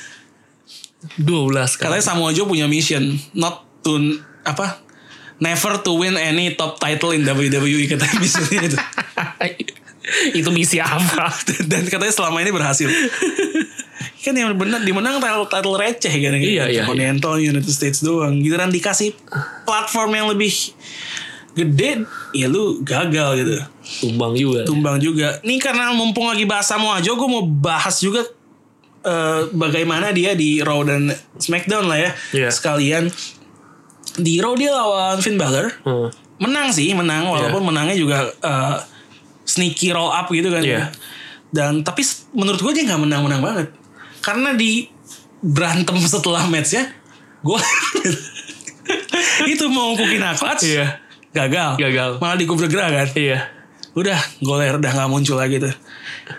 12 kali. Katanya Samoa Joe punya mission not to apa? Never to win any top title in WWE katanya misalnya itu. itu misi apa? Dan katanya selama ini berhasil. kan yang benar dimenang title, title receh kan Iya, iya, Continental United States doang. Giliran dikasih platform yang lebih gede, ya lu gagal gitu. Tumbang juga. Tumbang juga. Nih karena mumpung lagi bahas Samoa Joe, gue mau bahas juga eh, bagaimana dia di Raw dan SmackDown lah ya. Iya. Sekalian di Raw dia lawan Finn Balor. Hmm. Menang sih, menang walaupun menangnya juga eh, sneaky roll up gitu kan. Iya. Dan tapi menurut gue dia nggak menang-menang banget. Karena di berantem setelah matchnya, gue itu mau kukin clutch, Iya. Gagal, Gagal. malah dikubur gerah kan Iya. udah goler udah nggak muncul lagi tuh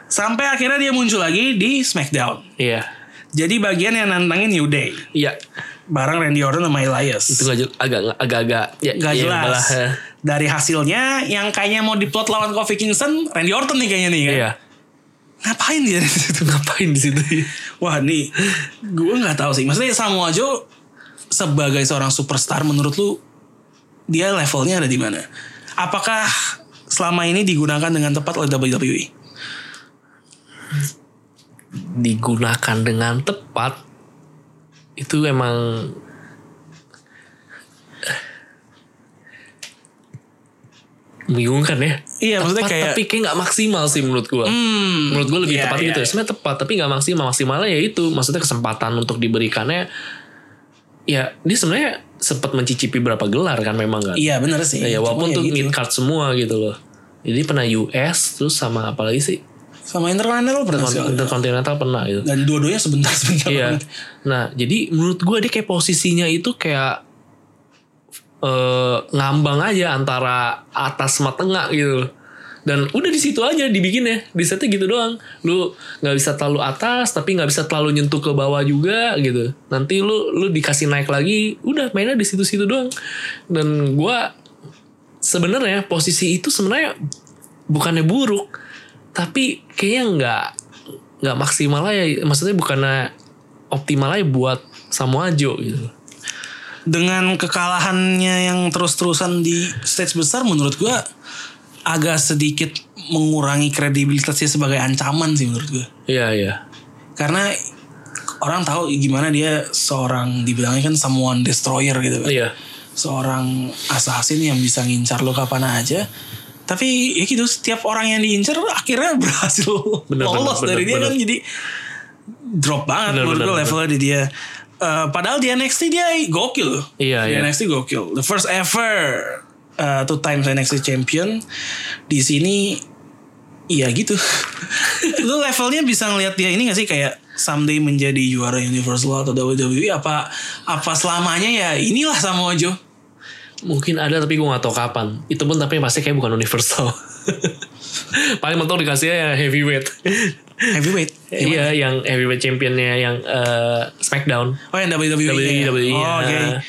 sampai akhirnya dia muncul lagi di Smackdown Iya. jadi bagian yang nantangin New Day Iya. bareng Randy Orton sama Elias Itu gak, jel- agak agak-agak ya, Gak ya, jelas malah, eh, dari hasilnya yang kayaknya mau diplot lawan Kofi Kingston Randy Orton nih kayaknya nih kan Iya. ngapain dia di situ Ngapain di situ? wah nih gue nggak tahu sih maksudnya Samoa Joe sebagai seorang superstar menurut lu dia levelnya ada di mana apakah selama ini digunakan dengan tepat oleh? WWE Digunakan dengan tepat itu emang membingungkan ya. Iya, maksudnya Tepat, kayak- tapi kayak nggak maksimal sih menurut gua. Hmm, menurut gua lebih iya, tepat iya, gitu. Sebenarnya tepat tapi nggak maksimal. Maksimalnya ya itu maksudnya kesempatan untuk diberikannya ya dia sebenarnya sempat mencicipi berapa gelar kan memang kan. Iya bener sih. Ya, walaupun Cuma tuh ya gitu. mid card semua gitu loh. Jadi pernah US terus sama apa lagi sih? sama Intercontinental pernah sekali. Intercontinental pernah gitu. Dan dua-duanya sebentar-sebentar. Iya. banget. Nah, jadi menurut gue dia kayak posisinya itu kayak eh ngambang aja antara atas sama tengah gitu. Dan udah di situ aja dibikinnya, di setnya gitu doang. Lu nggak bisa terlalu atas, tapi nggak bisa terlalu nyentuh ke bawah juga gitu. Nanti lu lu dikasih naik lagi, udah mainnya di situ-situ doang. Dan gua sebenarnya posisi itu sebenarnya bukannya buruk, tapi kayaknya nggak nggak maksimal aja. Maksudnya bukannya optimal aja buat Samoa Joe gitu. Dengan kekalahannya yang terus-terusan di stage besar menurut gua agak sedikit mengurangi kredibilitasnya sebagai ancaman sih menurut gua. Iya iya. Karena orang tahu gimana dia seorang dibilangnya kan someone destroyer gitu kan. Iya. Seorang assassin yang bisa ngincar lo kapan aja. Tapi ya gitu setiap orang yang diincar akhirnya berhasil Bener, lolos bener, dari bener, dia bener. kan jadi drop banget Bener, menurut bener, gue levelnya di dia. Eh, padahal di NXT dia gokil. Iya, di iya. NXT gokil. The first ever uh, two times NXT champion di sini Iya gitu. Lu levelnya bisa ngelihat dia ini gak sih kayak someday menjadi juara Universal atau WWE apa apa selamanya ya inilah Samoa Joe. Mungkin ada tapi gue gak tahu kapan. Itu pun tapi pasti kayak bukan universal. Paling mentok dikasihnya yang heavyweight. Heavyweight. iya, yang heavyweight championnya yang eh, Smackdown. Oh yang WWE. ya? WWE, Oh, Oke. ya.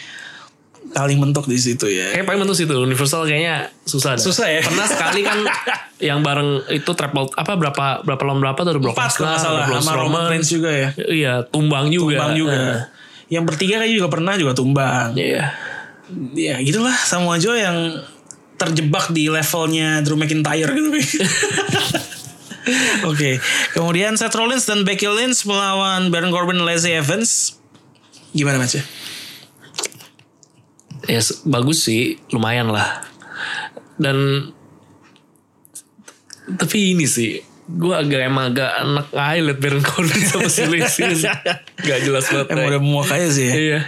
Paling mentok di situ ya. Kayak paling mentok situ. Universal kayaknya susah. dah. Susah ya? Pernah sekali kan yang bareng itu triple apa berapa berapa lawan berapa tuh Brock Empat kalau nggak Lesnar, salah sama Roman. Reigns juga ya. Iya, tumbang juga. Tumbang juga. Eh, Yang bertiga kayaknya juga pernah juga tumbang. Iya. Ya gitulah Samoa Joe yang terjebak di levelnya Drew McIntyre gitu. Oke, kemudian Seth Rollins dan Becky Lynch melawan Baron Corbin dan Lacey Evans. Gimana matchnya? Ya bagus sih lumayan lah. Dan tapi ini sih gue agak emang agak anak highlight Baron Corbin sama si Lacey gak jelas banget Emang udah muak aja sih ya. iya.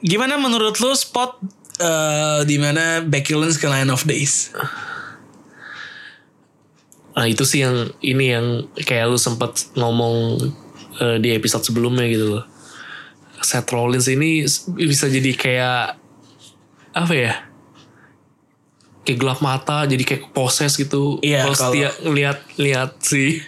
Gimana menurut lu spot eh, di mana Becky Lynch ke Line of Days? nah itu sih yang ini yang kayak lu sempet ngomong eh, di episode sebelumnya gitu loh. Seth Rollins ini bisa jadi kayak apa ya kayak gelap mata jadi kayak poses gitu Iya, kalau setiap lihat lihat si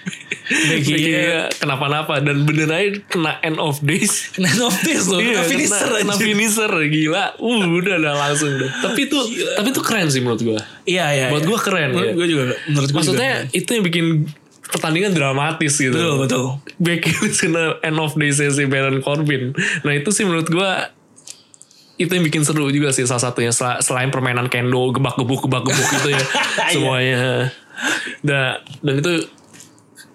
Becky Becky ya. kenapa-napa dan bener aja kena end of days Line of Days loh, kena Iya, finisher kena, kena finisher gila uh udah udah langsung deh tapi itu tapi itu keren sih menurut gua Iya, iya. buat iya. gua keren Menurut ya. gue juga, menurut gue maksudnya juga. itu yang bikin pertandingan dramatis gitu. Betul, betul. Becky kena end of day sesi Baron Corbin. Nah itu sih menurut gue itu yang bikin seru juga sih salah satunya Sel- selain permainan kendo gebak gebuk gebak gebuk gitu ya semuanya. Dan dan itu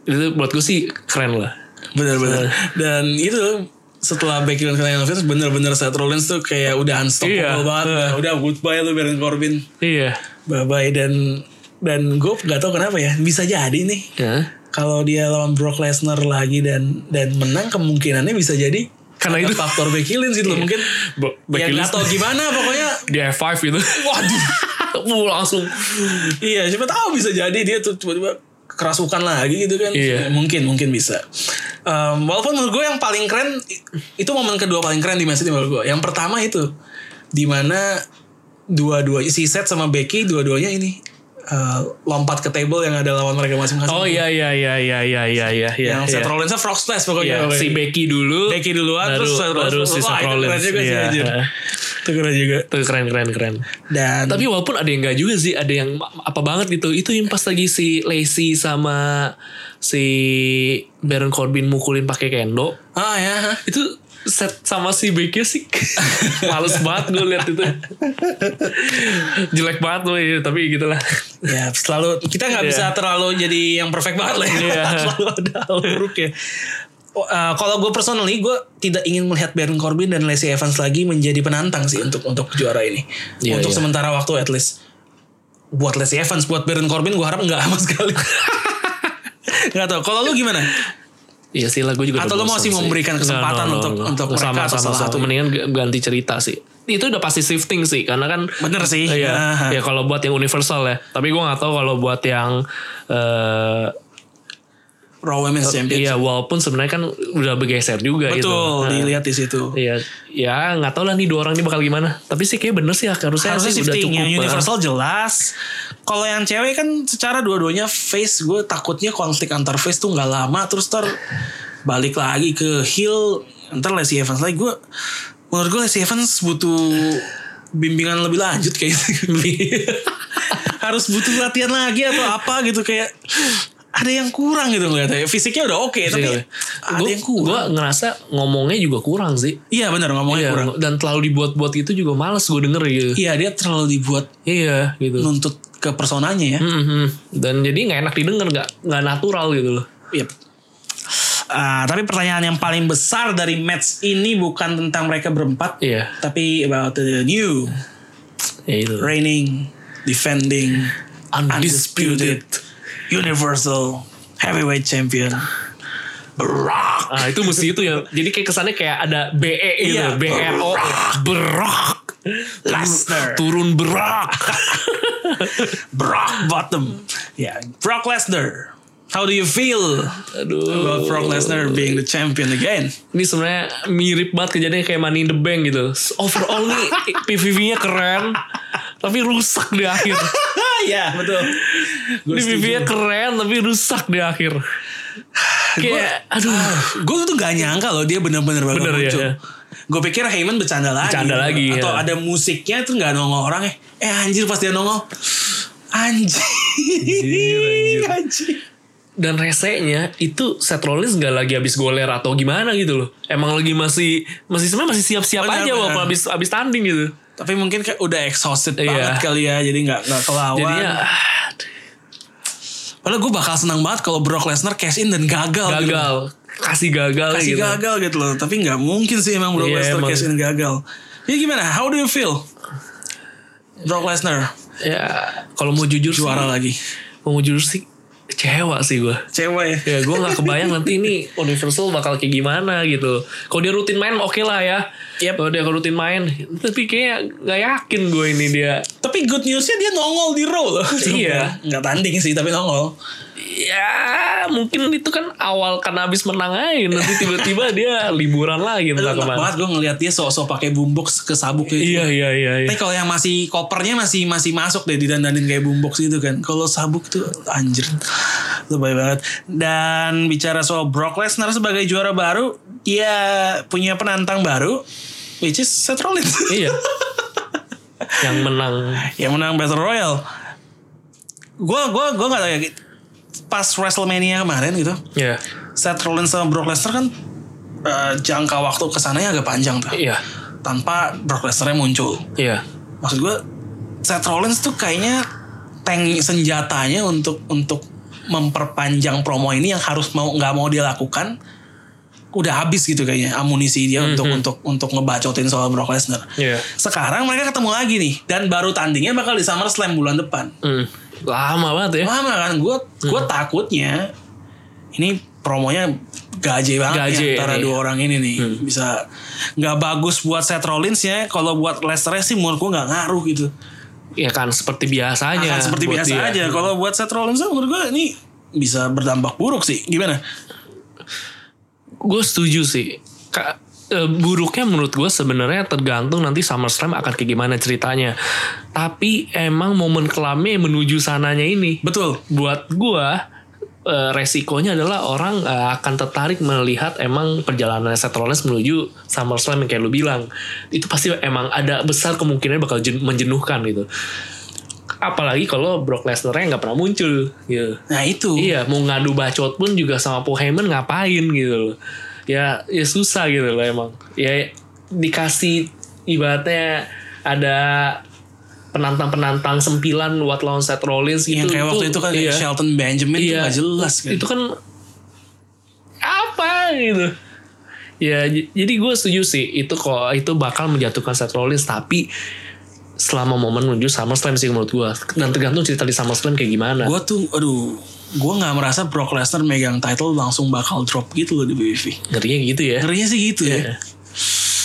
itu buat gue sih keren lah. Bener-bener. Dan itu setelah Lynch kena Elvis bener-bener Seth Rollins tuh kayak udah unstoppable Iya. banget. Udah, udah goodbye lu Baron Corbin. Iya. Bye bye dan dan gue gak tau kenapa ya bisa jadi nih Ya. kalau dia lawan Brock Lesnar lagi dan dan menang kemungkinannya bisa jadi Karena ada itu- faktor Becky Lynch gitu loh mungkin ya Becky gak Lynch tau gimana pokoknya di F5 gitu. waduh Wuh, langsung. iya siapa tahu bisa jadi dia tuh tiba-tiba kerasukan lagi gitu kan Iya. mungkin mungkin bisa Em, walaupun menurut gue yang paling keren itu momen kedua paling keren di match ini menurut gue yang pertama itu di mana dua-duanya si Seth sama Becky dua-duanya ini eh, lompat ke table yang ada lawan mereka masing-masing Oh iya iya iya iya iya iya iya. yang iya. Seth Rollinsnya frog splash Iya, pokoknya si Becky dulu. Becky duluan baru, terus Seth baru Rollins si Wah, Seth Rollins. sih Iya. anjir itu keren juga Itu keren keren keren. dan Tapi walaupun ada yang enggak juga sih, ada yang apa banget gitu. Itu yang pas lagi si Lacey sama si Baron Corbin mukulin pakai kendo. ah ya Itu set sama si Becky sih males banget gue liat itu jelek banget loh ya, tapi gitulah ya selalu kita nggak Iya. bisa terlalu jadi yang perfect banget lah ya. Iya. selalu ada hal buruk ya Eh, kalau gue personally gue tidak ingin melihat Baron Corbin dan Lacey Evans lagi menjadi penantang sih untuk untuk juara ini Iya, untuk iya. sementara waktu at least buat Lacey Evans buat Baron Corbin gue harap nggak sama sekali nggak tahu kalau lu gimana Iya sih lah gue juga Atau bosan masih sih. memberikan kesempatan Nggak, untuk- untuk mereka sama, atau salah sama. satu? Mendingan ganti cerita sih. Itu udah pasti shifting sih karena kan bener sih Iya, Ah. ya kalau buat yang universal ya. Tapi gue nggak tahu kalau buat yang eh Raw Women's Championship iya walaupun sebenarnya kan udah bergeser juga gitu. betul Nah, dilihat di situ Iya, ya nggak tahu lah nih dua orang ini bakal gimana. Tapi sih kayak bener sih harusnya, harusnya sih udah cukup. yang lah. universal jelas kalau yang cewek kan secara dua-duanya face gue takutnya konflik antar face tuh nggak lama terus ter balik lagi ke heel ntar Lacey Evans lagi gue menurut gue Lacey Evans butuh bimbingan lebih lanjut kayak gitu. harus butuh latihan lagi atau apa gitu kayak ada yang kurang gitu ngeliatnya fisiknya udah oke tapi ada gue yang kurang gue ngerasa ngomongnya juga kurang sih. iya benar ngomongnya Iya, kurang dan terlalu dibuat-buat itu juga males gue denger gitu. iya dia terlalu dibuat Iya, gitu. nuntut ke personanya ya Mhm. Dan jadi nggak enak didengar, nggak nggak natural gitu loh. Yep. Ah, tapi pertanyaan yang paling besar dari match ini bukan tentang mereka berempat, Iya, tapi about the new ya itu. reigning, defending, Undisputed. Universal Heavyweight Champion, Brock. Ah itu mesti itu ya. Jadi kayak kesannya kayak ada BE gitu, Iya. BRO, berak, Lesnar. turun berak. Brock Bottom. Ya, Brock Lesnar. How do you feel Aduh. about Brock Lesnar being the champion again? Ini sebenarnya mirip banget kejadiannya kayak Money in the Bank gitu. Overall nih PVV-nya keren, tapi rusak di akhir. ya, betul. Ini PVV-nya keren tapi rusak di akhir. Kayak aduh. gue tuh gak nyangka loh dia bener-bener bakal Bener, muncul. ya, ya. Gue pikir Heyman bercanda lagi. Bercanda lagi, Atau ya. ada musiknya tuh gak nongol orang eh. Eh anjir pas dia nongol. Anjir. anjir. anjir. Dan resenya itu Seth Rollins gak lagi habis goler atau gimana gitu loh. Emang lagi masih masih sebenarnya masih siap-siap aja walaupun habis habis tanding gitu. Tapi mungkin kayak udah exhausted Iya. banget kali ya. Jadi gak, gak kelawan. Jadinya ah, Padahal gue bakal senang banget kalau Brock Lesnar cash in dan gagal. gitu. gagal. Kasih gagal Kasih gitu. gagal gitu loh. Tapi gak mungkin sih emang Brock Iya, Lesnar cash in gagal. Jadi gimana? How do you feel? Brock Lesnar Ya kalau mau jujur juara sih, lagi. Mau jujur sih kecewa sih gue. Cewek ya. Ya gue gak kebayang nanti ini Universal bakal kayak gimana gitu. Kalau dia rutin main oke lah ya. Yep. Kalau dia rutin main, tapi kayak gak yakin gue ini dia. Tapi good newsnya dia nongol di loh. Iya. Nggak tanding sih tapi nongol. Ya mungkin itu kan awal karena habis menang aja. Nanti tiba-tiba dia liburan lagi entah ke mana. banget gue ngeliat dia sok-sok pakai boombox ke sabuk gitu. Iya iya iya. iya. Tapi kalau yang masih kopernya masih masih masuk deh didandanin kayak boombox gitu kan. Kalau sabuk tuh anjir. Lebay banget. Dan bicara soal Brock Lesnar sebagai juara baru, dia punya penantang baru which is Seth Rollins. iya. Yang menang. yang menang Battle Royale. Gue gua gua nggak tahu ya. Pas WrestleMania kemarin gitu, Iya. Seth Rollins sama Brock Lesnar kan eh, jangka waktu ke sananya agak panjang tuh. Iya. Tanpa Brock Lesnar muncul. Iya. Maksud gue Seth Rollins tuh kayaknya tank senjatanya untuk untuk memperpanjang promo ini yang harus mau nggak mau dia lakukan udah habis gitu kayaknya amunisi dia untuk untuk untuk ngebacotin soal Brock Lesnar. Iya. Sekarang mereka ketemu lagi nih dan baru tandingnya bakal di SummerSlam bulan depan. Hmm. Lama banget ya. Lama kan gue gue takutnya ini promonya gaje banget Gaje nih antara ini. dua orang ini nih bisa nggak bagus buat Seth Rollins ya kalau buat Lesnar sih menurut gue nggak ngaruh gitu Ya kan seperti biasanya. akan seperti buat biasa dia. aja kalau buat Seth Rollins menurut gue ini bisa berdampak buruk sih gimana Gue setuju sih. Ka- eh, buruknya menurut gue sebenarnya tergantung nanti SummerSlam akan kayak gimana ceritanya. Tapi emang momen kelamnya yang menuju sananya ini. betul Buat gue eh, resikonya adalah orang eh, akan tertarik melihat emang perjalanan Seth Rollins menuju SummerSlam yang kayak lu bilang. Itu pasti emang ada besar kemungkinan bakal jen- menjenuhkan gitu. Apalagi kalau Brock Lesnar-nya nggak pernah muncul gitu. nah itu Iya, mau ngadu bacot pun juga sama Paul Heyman ngapain gitu loh. Ya, ya susah gitu loh emang. Ya dikasih ibaratnya ada penantang-penantang sempilan buat lawan Seth Rollins gitu. yang kayak waktu itu kan iya. Shelton Benjamin Iya. nggak jelas kan Itu kan apa gitu. Ya, jadi gue setuju sih itu kok itu bakal menjatuhkan Seth Rollins tapi selama momen menuju SummerSlam sih menurut gue dan tergantung cerita di SummerSlam kayak gimana. gue tuh aduh gue nggak merasa Brock Lesnar megang title langsung bakal drop gitu loh di WWE Ngerinya gitu ya. ngerinya sih gitu Iya. ya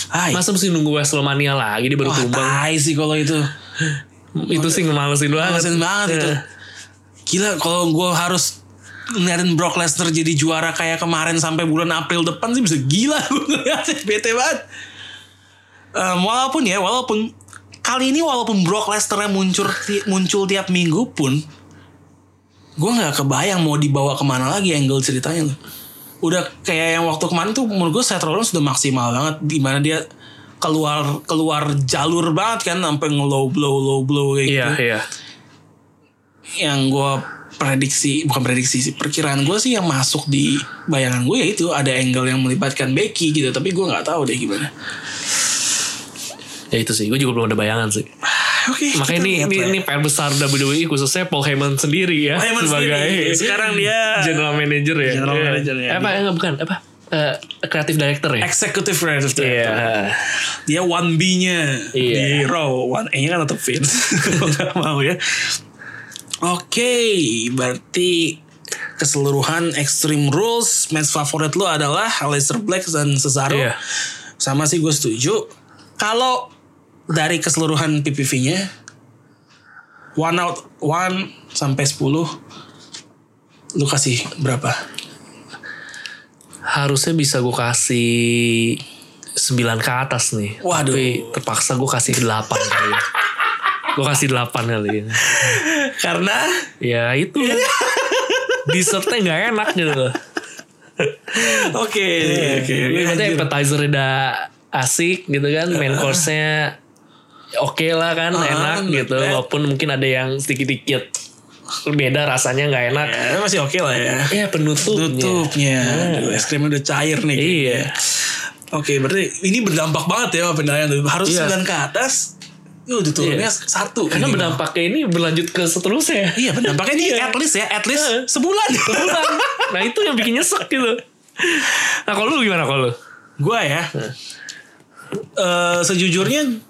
Hai. Masa mesti nunggu WrestleMania lagi dia baru Wah, tumbang. tai sih kalau itu. Itu sih ngemalesin banget. Malesin banget itu. Iya. Gila kalau gue harus ngeliatin Brock Lesnar jadi juara kayak kemarin sampai bulan April depan sih bisa gila gue bete banget. Em, walaupun ya, walaupun kali ini walaupun Brock Lesnar muncul muncul tiap minggu pun, gue nggak kebayang mau dibawa ke mana lagi angle ceritanya loh. Udah kayak yang waktu kemarin tuh menurut gue Seth Rollins sudah maksimal banget di mana dia keluar keluar jalur banget kan sampai nge-low blow low blow kayak Iya, gitu iya. yang gue prediksi bukan prediksi sih perkiraan gue sih yang masuk di bayangan gue ya itu ada angle yang melibatkan Becky gitu tapi gue nggak tahu deh gimana Ya itu sih, gue juga belum ada bayangan sih. Oke Makanya ini ini, ini PR besar WWE khususnya Paul Heyman sendiri ya Paul Heyman sebagai sendiri. Sekarang dia general manager ya. General Iya. manager ya. Eh, Apa enggak bukan apa? Eh, creative director ya. executive creative director Iya. dia one B nya Iya. di Raw one A nya kan tetap Vince nggak mau ya oke berarti keseluruhan Extreme Rules match favorit lu adalah Aleister Black dan Cesaro Iya. sama sih gue setuju kalau dari keseluruhan PPV-nya one out one sampai 10 lu kasih berapa? Harusnya bisa gue kasih 9 ke atas nih. Waduh. Tapi terpaksa gue kasih 8 kali. gue kasih 8 kali. Karena Ya itu. Dessertnya gak enak gitu loh. oke oke Anjir. appetizer udah asik gitu kan. Main course-nya oke lah kan. Ah, enak not gitu. bad. Walaupun mungkin ada yang sedikit-sedikit beda rasanya gak enak. Ya, masih oke lah ya. Ya penutupnya. Tutupnya. Aduh, es krimnya udah cair nih. Iya. Oke, berarti ini berdampak banget ya penilaian. Harus Iya. 9 ke atas. Itu udah turunnya satu. Karena Ini. berdampaknya ini berlanjut ke seterusnya. Iya, berdampaknya ini at least ya, at least Iya. sebulan. Sebulan. nah itu yang bikin nyesek gitu. Nah kalau lu gimana kalau lu? Gua ya. eh sejujurnya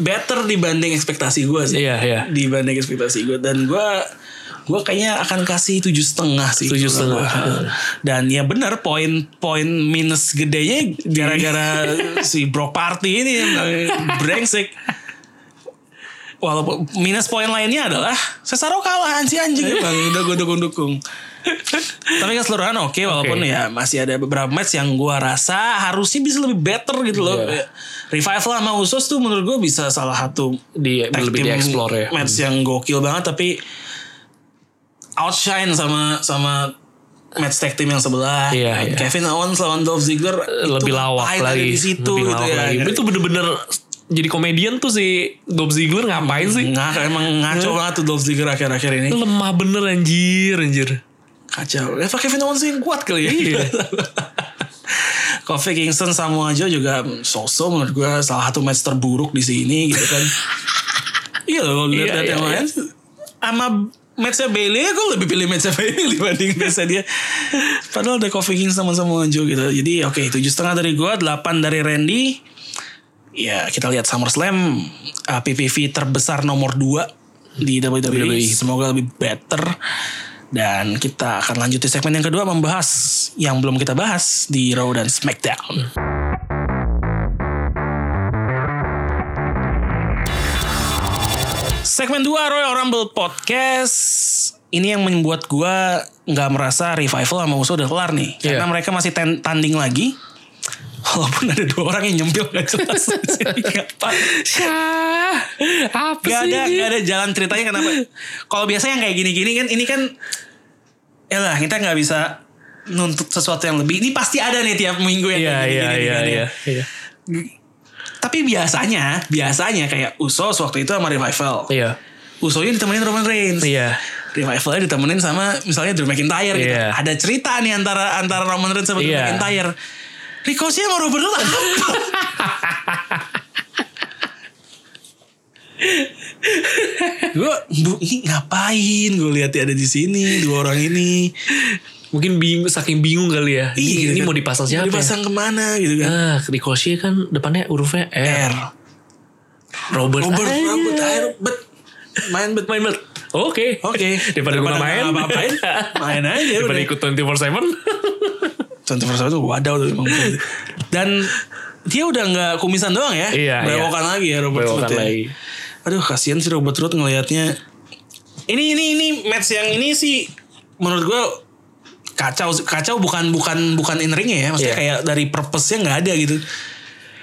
better dibanding ekspektasi gue sih. Iya, iya. Dibanding ekspektasi gue dan gue gue kayaknya akan kasih tujuh setengah sih. Tujuh setengah. Dan ya benar poin poin minus gedenya gara-gara si Brock Party ini brengsek. Walaupun minus poin lainnya adalah Cesaro kalah anjing anjing bang udah gue dukung dukung. Tapi keseluruhan oke walaupun Oke. ya masih ada beberapa match yang gua rasa harusnya bisa lebih better gitu loh. Iya. Revival sama Usos tuh menurut gua bisa salah satu Di tag lebih team dieksplor ya. match yang gokil banget tapi outshine sama sama match tag team yang sebelah. Iya, iya. Kevin Owens lawan Dolph Ziggler lebih lawak lagi di situ lebih gitu lawak ya. lagi. itu bener-bener jadi komedian tuh si Dolph Ziggler ngapain sih? Nggak, emang ngaco banget tuh Dolph Ziggler akhir-akhir ini. Lemah bener anjir, anjir. Kacau. Eva Kevin Owens yang kuat kali ya. Iya. Kofi Kingston Samoa Joe juga so-so menurut gue salah satu match terburuk di sini gitu kan. iya loh Iya, lihat iya, yang lain sama matchnya Bailey gue lebih pilih matchnya Bailey dibanding matchnya dia. Padahal ada Kofi Kingston sama Samoa Joe gitu. Jadi oke tujuh setengah dari gue, delapan dari Randy. Ya kita lihat SummerSlam uh, PPV terbesar nomor 2 di WWE. WWE. Semoga lebih better. Dan kita akan lanjut di segmen yang kedua membahas yang belum kita bahas di Raw dan SmackDown. Segmen 2 Royal Rumble Podcast Ini yang membuat gua nggak merasa revival sama Uso udah kelar nih Karena Iya. mereka masih ten- tanding lagi Walaupun ada dua orang yang nyempil gak jelas? Syah, apa Gak sih? ada, gak ada jalan ceritanya kenapa Kalau biasa yang kayak gini-gini kan Ini kan Ya lah kita gak bisa Nuntut sesuatu yang lebih Ini pasti ada nih tiap minggu yang kayak iya, gini-gini iya, kan ya. iya, iya. Tapi biasanya Biasanya kayak Usos waktu itu sama Revival Iya, Usonya ditemenin Roman Reigns iya. Revivalnya ditemenin sama misalnya Drew McIntyre gitu. Iya. Ada cerita nih antara antara Roman Reigns sama Drew Iya. McIntyre. Ricochet sama Robert apa? gue bu ini ngapain gue lihat ada di sini dua orang ini Mungkin bingung, saking bingung kali ya. Iya, ini, ini kan. mau dipasang siapa? mau dipasang ke mana gitu kan Ah, Ricochet kan depannya hurufnya R. R Robert. Robert aja. Robert air bet main bet Main bet. Oke. Oke. Daripada gue Daripada main. nggak apa-apain, main aja Daripada udah. ikut 24-7. Contoh pertama tuh wadaw tuh emang. Dan dia udah nggak kumisan doang ya. Iya, Berewokan lagi ya Robert Roode ya. lagi. Aduh kasihan sih Robert Roode ngelihatnya. Ini ini ini match yang ini sih menurut gue kacau kacau bukan bukan bukan in ringnya ya maksudnya Iya. kayak dari purpose-nya nggak ada gitu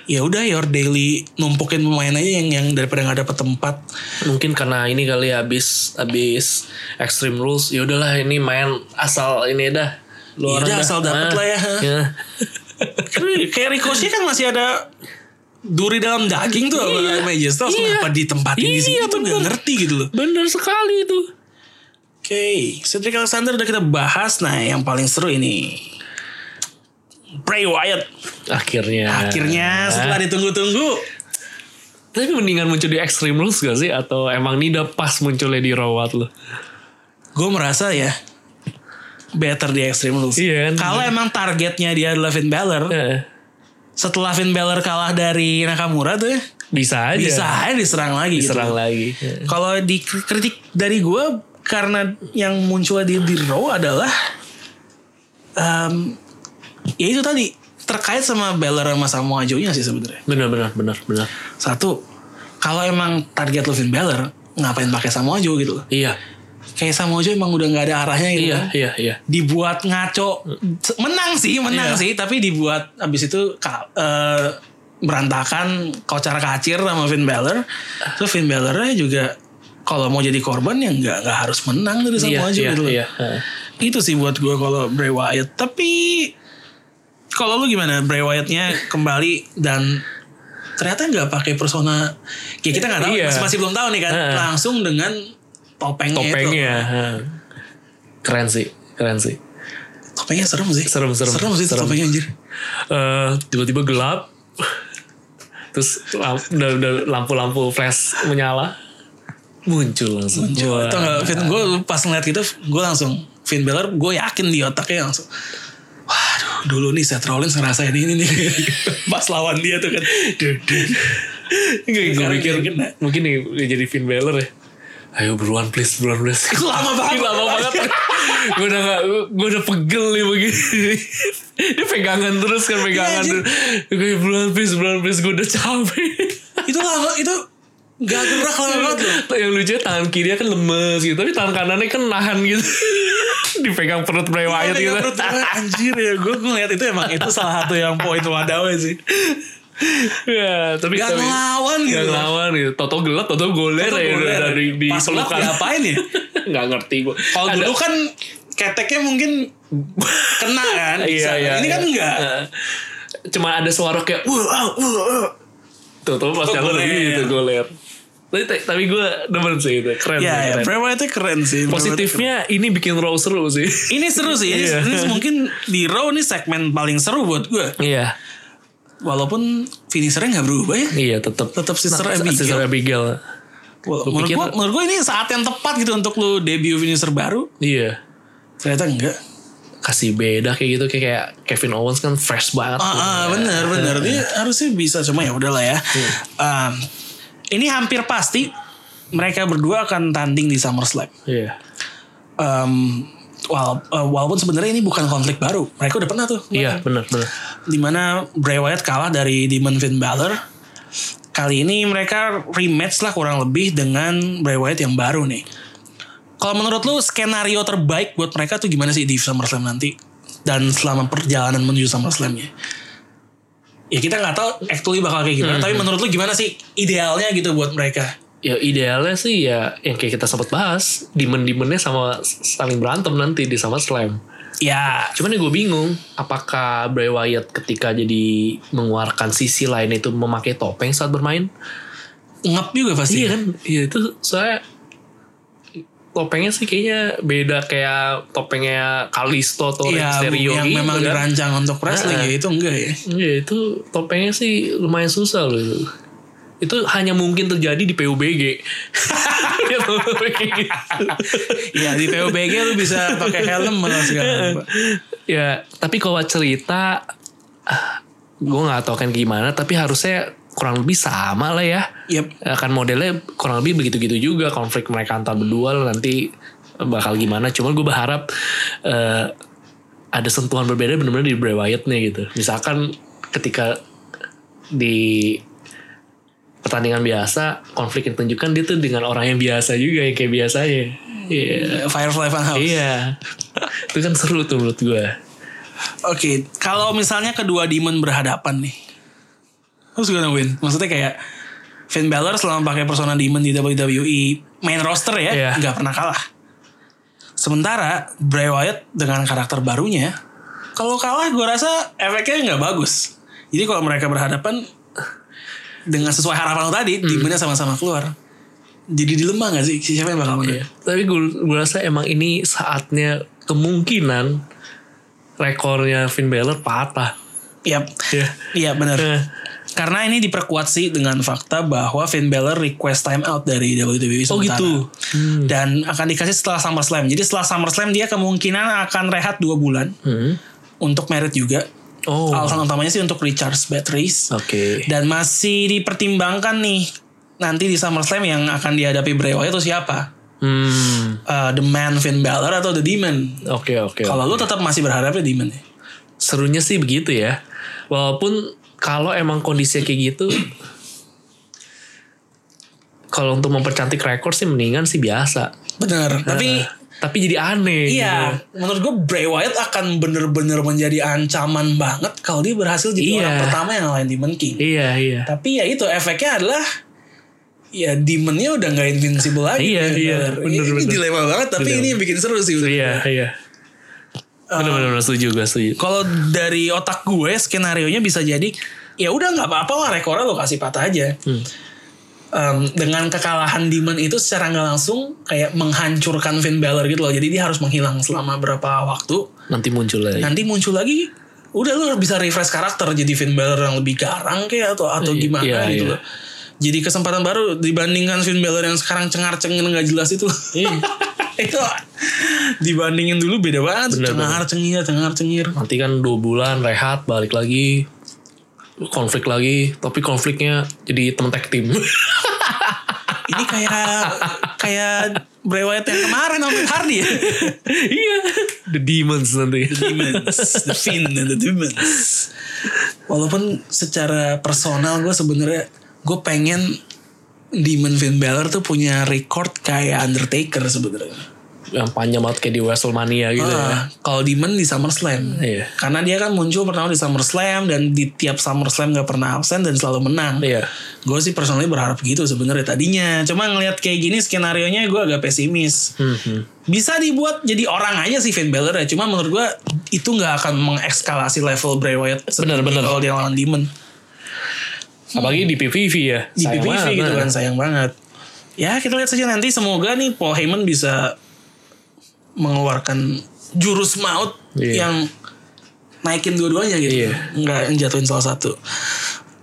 ya udah your daily numpukin pemain aja yang yang daripada nggak dapet tempat Mungkin karena ini kali ya abis abis Extreme Rules. Ya udahlah ini main asal ini dah. Iya Lu orang dah, dah. asal dapet Ah, lah ya. ya. Kayak Ricochet kan masih ada duri dalam daging tuh Iya. Styles Iya. kenapa ditempatin di sini Iya, tuh bener. ngerti gitu loh Bener sekali itu. Oke, Cedric Alexander udah kita bahas. Nah, yang paling seru ini Bray Wyatt. Akhirnya. Akhirnya setelah ditunggu-tunggu, Tapi mendingan muncul di Extreme Rules gak sih? Atau emang ini udah pas munculnya di Raw lo? gue merasa ya better di Extreme Rules. Iya kan? Kalau emang targetnya dia adalah Finn Balor, Eh, setelah Finn Balor kalah dari Nakamura tuh ya, bisa aja. bisa aja diserang lagi. gitu. Diserang lagi. Kalau di kritik dari gue karena yang muncul di di Raw adalah em, ya itu tadi terkait sama Balor sama Samoa Joe-nya sih sebenarnya. Bener bener bener bener. Satu, kalau emang target lu Finn Balor, ngapain pakai Samoa Joe gitu loh. Iya. Kayak Samoa Joe emang udah nggak ada arahnya gitu Iya kan. iya iya. Dibuat ngaco, menang sih, menang Iya. sih, tapi dibuat abis itu eh, berantakan kocar kacir sama Finn Balor. Terus Finn Balornya juga kalau mau jadi korban ya nggak nggak harus menang dari Iya Samoa Joe iya gitu iya. Itu sih buat gue kalau Bray Wyatt. Tapi kalau lu gimana Bray Wyatt-nya kembali dan ternyata nggak pakai persona ya kita nggak tahu Iya. masih, masih belum tahu nih kan langsung dengan topengnya, itu Topengnya. heeh. Keren sih, keren sih. topengnya serem sih Serem, serem. serem sih Serem. topengnya anjir Eh, tiba-tiba gelap. Terus lampu-lampu flash menyala. Muncul langsung. Wah. Tau gak Finn gue pas ngeliat gitu gue langsung Finn Balor gue yakin di otaknya langsung Waduh dulu nih Seth Rollins ngerasain ini nih Pas lawan dia tuh kan gue pikir kena. mungkin nih jadi Finn Balor ya. Ayo buruan please, buruan please. Lama banget. Lama banget. gue udah gak, gue udah pegel nih begini. dia pegangan terus kan pegangan Iya, terus. Gue buruan please, buruan please, gue udah capek. Itu lama Itu Gak gerak lama banget loh yang lucunya tangan kirinya kan lemes gitu, tapi tangan kanannya kan nahan gitu. Dipegang perut Bray Wyatt Iya, gitu. perut Anjir ya Gue ngeliat itu emang Itu salah satu yang poin wadahnya sih ya, tapi Gak tapi, ngelawan gitu Gak ngelawan gitu. Toto gelap, Toto goler Toto ya goler. dari di Pas gelap diapain ya? Gak ngerti gue. Kalau dulu kan Keteknya mungkin Kena kan Iya iya. Ini kan iya. enggak Heeh. Cuma ada suara kayak wah wah wah. Tuh pas Goler. gitu goler. Tapi, tapi gue demen sih itu, keren. Ya, ya, keren. Bray Wyatt keren sih. Positifnya ini bikin Raw seru sih. keren. Ini seru sih. Ini, Iya. ini mungkin di Raw ini segmen paling seru buat gue. Iya, Walaupun finishernya nggak berubah ya. iya tetap Tetap Sister Nah, Abigail. Sister Abigail. Menurut gue, menurut gue ini saat yang tepat gitu untuk lu debut finisher baru. Iya. Ternyata enggak. Kasih beda kayak gitu kayak kayak Kevin Owens kan fresh banget. Ah, ah, bener bener dia harusnya bisa cuma ya udahlah ya. Um, ini hampir pasti mereka berdua akan tanding di SummerSlam. Iya. Um, uh, walaupun sebenarnya ini bukan konflik baru, mereka udah pernah tuh. Iya, benar benar. Di mana Bray Wyatt kalah dari Demon Finn Balor. Kali ini mereka rematch lah kurang lebih dengan Bray Wyatt yang baru nih. Kalau menurut lu skenario terbaik buat mereka tuh gimana sih di SummerSlam nanti? Dan selama perjalanan menuju SummerSlamnya? Ya kita nggak tahu actually bakal kayak gimana. Tapi menurut lu gimana sih idealnya gitu buat mereka? Ya idealnya sih ya yang kayak kita sempat bahas, demon-demonnya sama saling berantem nanti di SummerSlam. Ya, Cuman ya gue bingung, apakah Bray Wyatt ketika jadi mengeluarkan sisi lain itu memakai topeng saat bermain? ngep juga pasti. Iya kan? Iya itu soalnya topengnya sih kayaknya beda kayak topengnya Kalisto atau Rey Iya, Mysterio yang gitu memang kan. dirancang untuk wrestling Nah. ya itu enggak ya. Iya itu topengnya sih lumayan susah loh itu. Hanya mungkin terjadi di PUBG. Ya, gitu. Iya di PUBG lu bisa pakai helm malah sekarang. Ya tapi kalau cerita gue nggak tahu kan gimana tapi harusnya kurang lebih sama lah ya Yep. akan modelnya kurang lebih begitu-gitu juga konflik mereka antar berdua nanti bakal gimana cuman gue berharap eh, ada sentuhan berbeda benar-benar di Bray Wyatt nih gitu misalkan ketika di pertandingan biasa konflik yang ditunjukkan dia tuh dengan orang yang biasa juga yang kayak biasanya iya Firefly Funhouse. iya itu kan seru tuh menurut gue Oke, kalau misalnya kedua demon berhadapan nih. Terus gimana Win? Maksudnya kayak Finn Balor selama pakai persona demon di WWE main roster ya, Iya. nggak pernah kalah. Sementara Bray Wyatt dengan karakter barunya, kalau kalah gue rasa efeknya nggak bagus. Jadi kalau mereka berhadapan dengan sesuai harapan lo tadi, demonnya sama-sama keluar. Jadi dilema gak sih? Siapa yang bakal menang? Iya. Tapi gue, gue rasa emang ini saatnya kemungkinan rekornya Finn Balor patah. Yap. Iya. Iya benar. Eh. Karena ini diperkuat sih dengan fakta bahwa Finn Balor request time out dari WWE Oh sementara. gitu. Dan akan dikasih setelah SummerSlam. Jadi setelah SummerSlam dia kemungkinan akan rehat dua bulan Hmm. untuk merit juga. Oh. Oke. Alasan utamanya sih untuk recharge batteries. Dan masih dipertimbangkan nih nanti di SummerSlam yang akan dihadapi Bray Wyatt itu siapa? Hmm. Uh, the Man Finn Balor atau The Demon? Oke oke. Kalau lu tetap masih berharapnya Demon ya? Serunya sih begitu ya. Walaupun kalau emang kondisinya kayak gitu, kalau untuk mempercantik rekor sih mendingan sih biasa. Bener. Tapi tapi jadi aneh. Iya, gitu. menurut gue Bray Wyatt akan bener-bener menjadi ancaman banget kalau dia berhasil jadi Iya. orang pertama yang ngalahin Demon King. Iya iya. Tapi ya itu efeknya adalah ya demonnya udah nggak invincible lagi. Iya, Bener. iya, ini, bener, ini bener. dilema banget tapi Dilema. ini yang bikin seru sih. Iya iya. Benar-benar setuju gue setuju. Kalau dari otak gue skenario nya bisa jadi ya udah nggak apa-apa lah rekornya lo kasih patah aja. Hmm. Em, dengan kekalahan Demon itu secara nggak langsung kayak menghancurkan Finn Balor gitu loh. Jadi dia harus menghilang selama berapa waktu. Nanti muncul lagi. nanti muncul lagi udah lu bisa refresh karakter jadi Finn Balor yang lebih garang kayak atau atau Iya, gimana iya, gitu iya. loh. Jadi kesempatan baru dibandingkan Finn Balor yang sekarang cengar-cengir nggak jelas itu. Iya. itu dibandingin dulu beda banget Bener, cengar-cengir cengar-cengir. Nanti kan dua bulan rehat balik lagi konflik lagi tapi konfliknya jadi temen tag team Ini kayak kayak Bray Wyatt yang kemarin sama Matt Hardy ya. iya the demons nanti Demons, the Finn and the Demons. Walaupun secara personal gue sebenarnya gue pengen Demon Finn Balor tuh punya record kayak Undertaker sebenarnya. Yang panjang banget kayak di Wrestlemania gitu ya Ah, Kalau Demon di SummerSlam. Iya. Karena dia kan muncul pertama di SummerSlam dan di tiap SummerSlam gak pernah absen dan selalu menang. iya Gue sih personally berharap gitu sebenarnya tadinya. Cuma ngelihat kayak gini skenario nya gue agak pesimis. Hmm, Bisa dibuat jadi orang aja sih Finn Balor ya. Cuma menurut gue itu nggak akan mengekskalasi level Bray Wyatt. Bener, bener. Kalau dia lawan Demon. Apalagi di PPV ya. di Sayang PPV banget. gitu kan sayang banget. Ya kita lihat saja nanti semoga nih Paul Heyman bisa mengeluarkan jurus maut Iya. yang naikin dua-duanya gitu. Iya. Nggak jatuhin salah satu.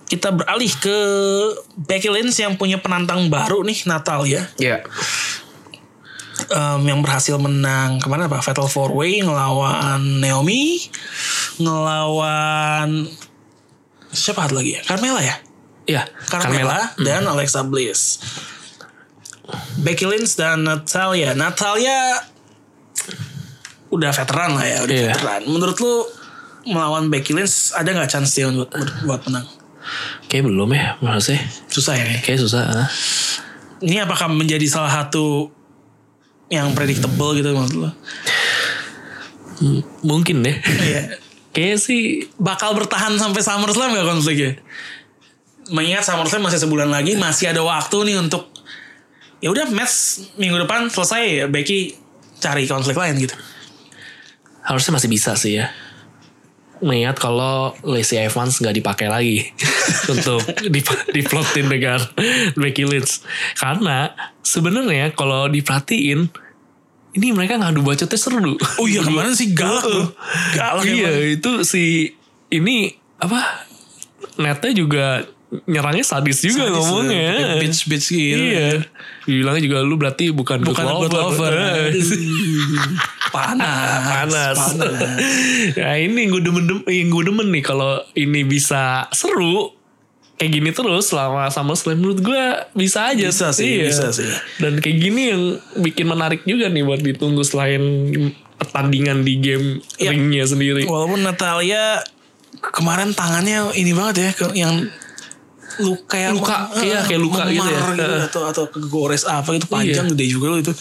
Kita beralih ke Becky Lynch yang punya penantang baru nih Natalia Iya. Em, yang berhasil menang ke mana pak Fatal Four Way ngelawan Naomi ngelawan siapa lagi ya Carmela ya Iya. Carmela, dan Alexa Bliss. Becky Lynch dan Natalia. Natalia udah veteran lah ya, udah Iya. veteran. Menurut lu melawan Becky Lynch ada nggak chance dia buat, buat menang? Kayak belum ya saya. Susah ya. Kayak susah. ah. Ini apakah menjadi salah satu yang predictable gitu menurut lu? M- Mungkin deh. Iya. Kayak sih Bakal bertahan sampai SummerSlam gak konfliknya? Mengingat SummerSlam masih sebulan lagi, masih ada waktu nih untuk ya udah match minggu depan selesai ya Becky cari konflik lain gitu. harusnya masih bisa sih ya. Mengingat kalau Lacey Evans nggak dipakai lagi untuk dip- diplotin dengan Becky Lynch. Karena sebenarnya kalau diperhatiin ini mereka ngadu bacotnya seru. Oh iya kemarin sih galak tuh. Galak iya emang. itu si ini apa netnya juga nyerangnya sadis juga Sadis, ngomongnya. kayak bitch-bitch gitu. Iya. Dibilangnya juga lu berarti bukan, Bukan good lover. Eh. Panas. panas. Panas. ya ini gue demen, demen yang gue demen nih kalau ini bisa seru kayak gini terus selama sama selain menurut gue bisa aja Bisa sih, bisa sih. dan kayak gini yang bikin menarik juga nih buat ditunggu selain pertandingan di game Iya. ringnya sendiri Walaupun Natalia kemarin tangannya ini banget ya yang luka kayak Luka, iya, kayak luka gitu ya. Heeh. atau atau kegores apa itu panjang Iya. gede juga loh itu.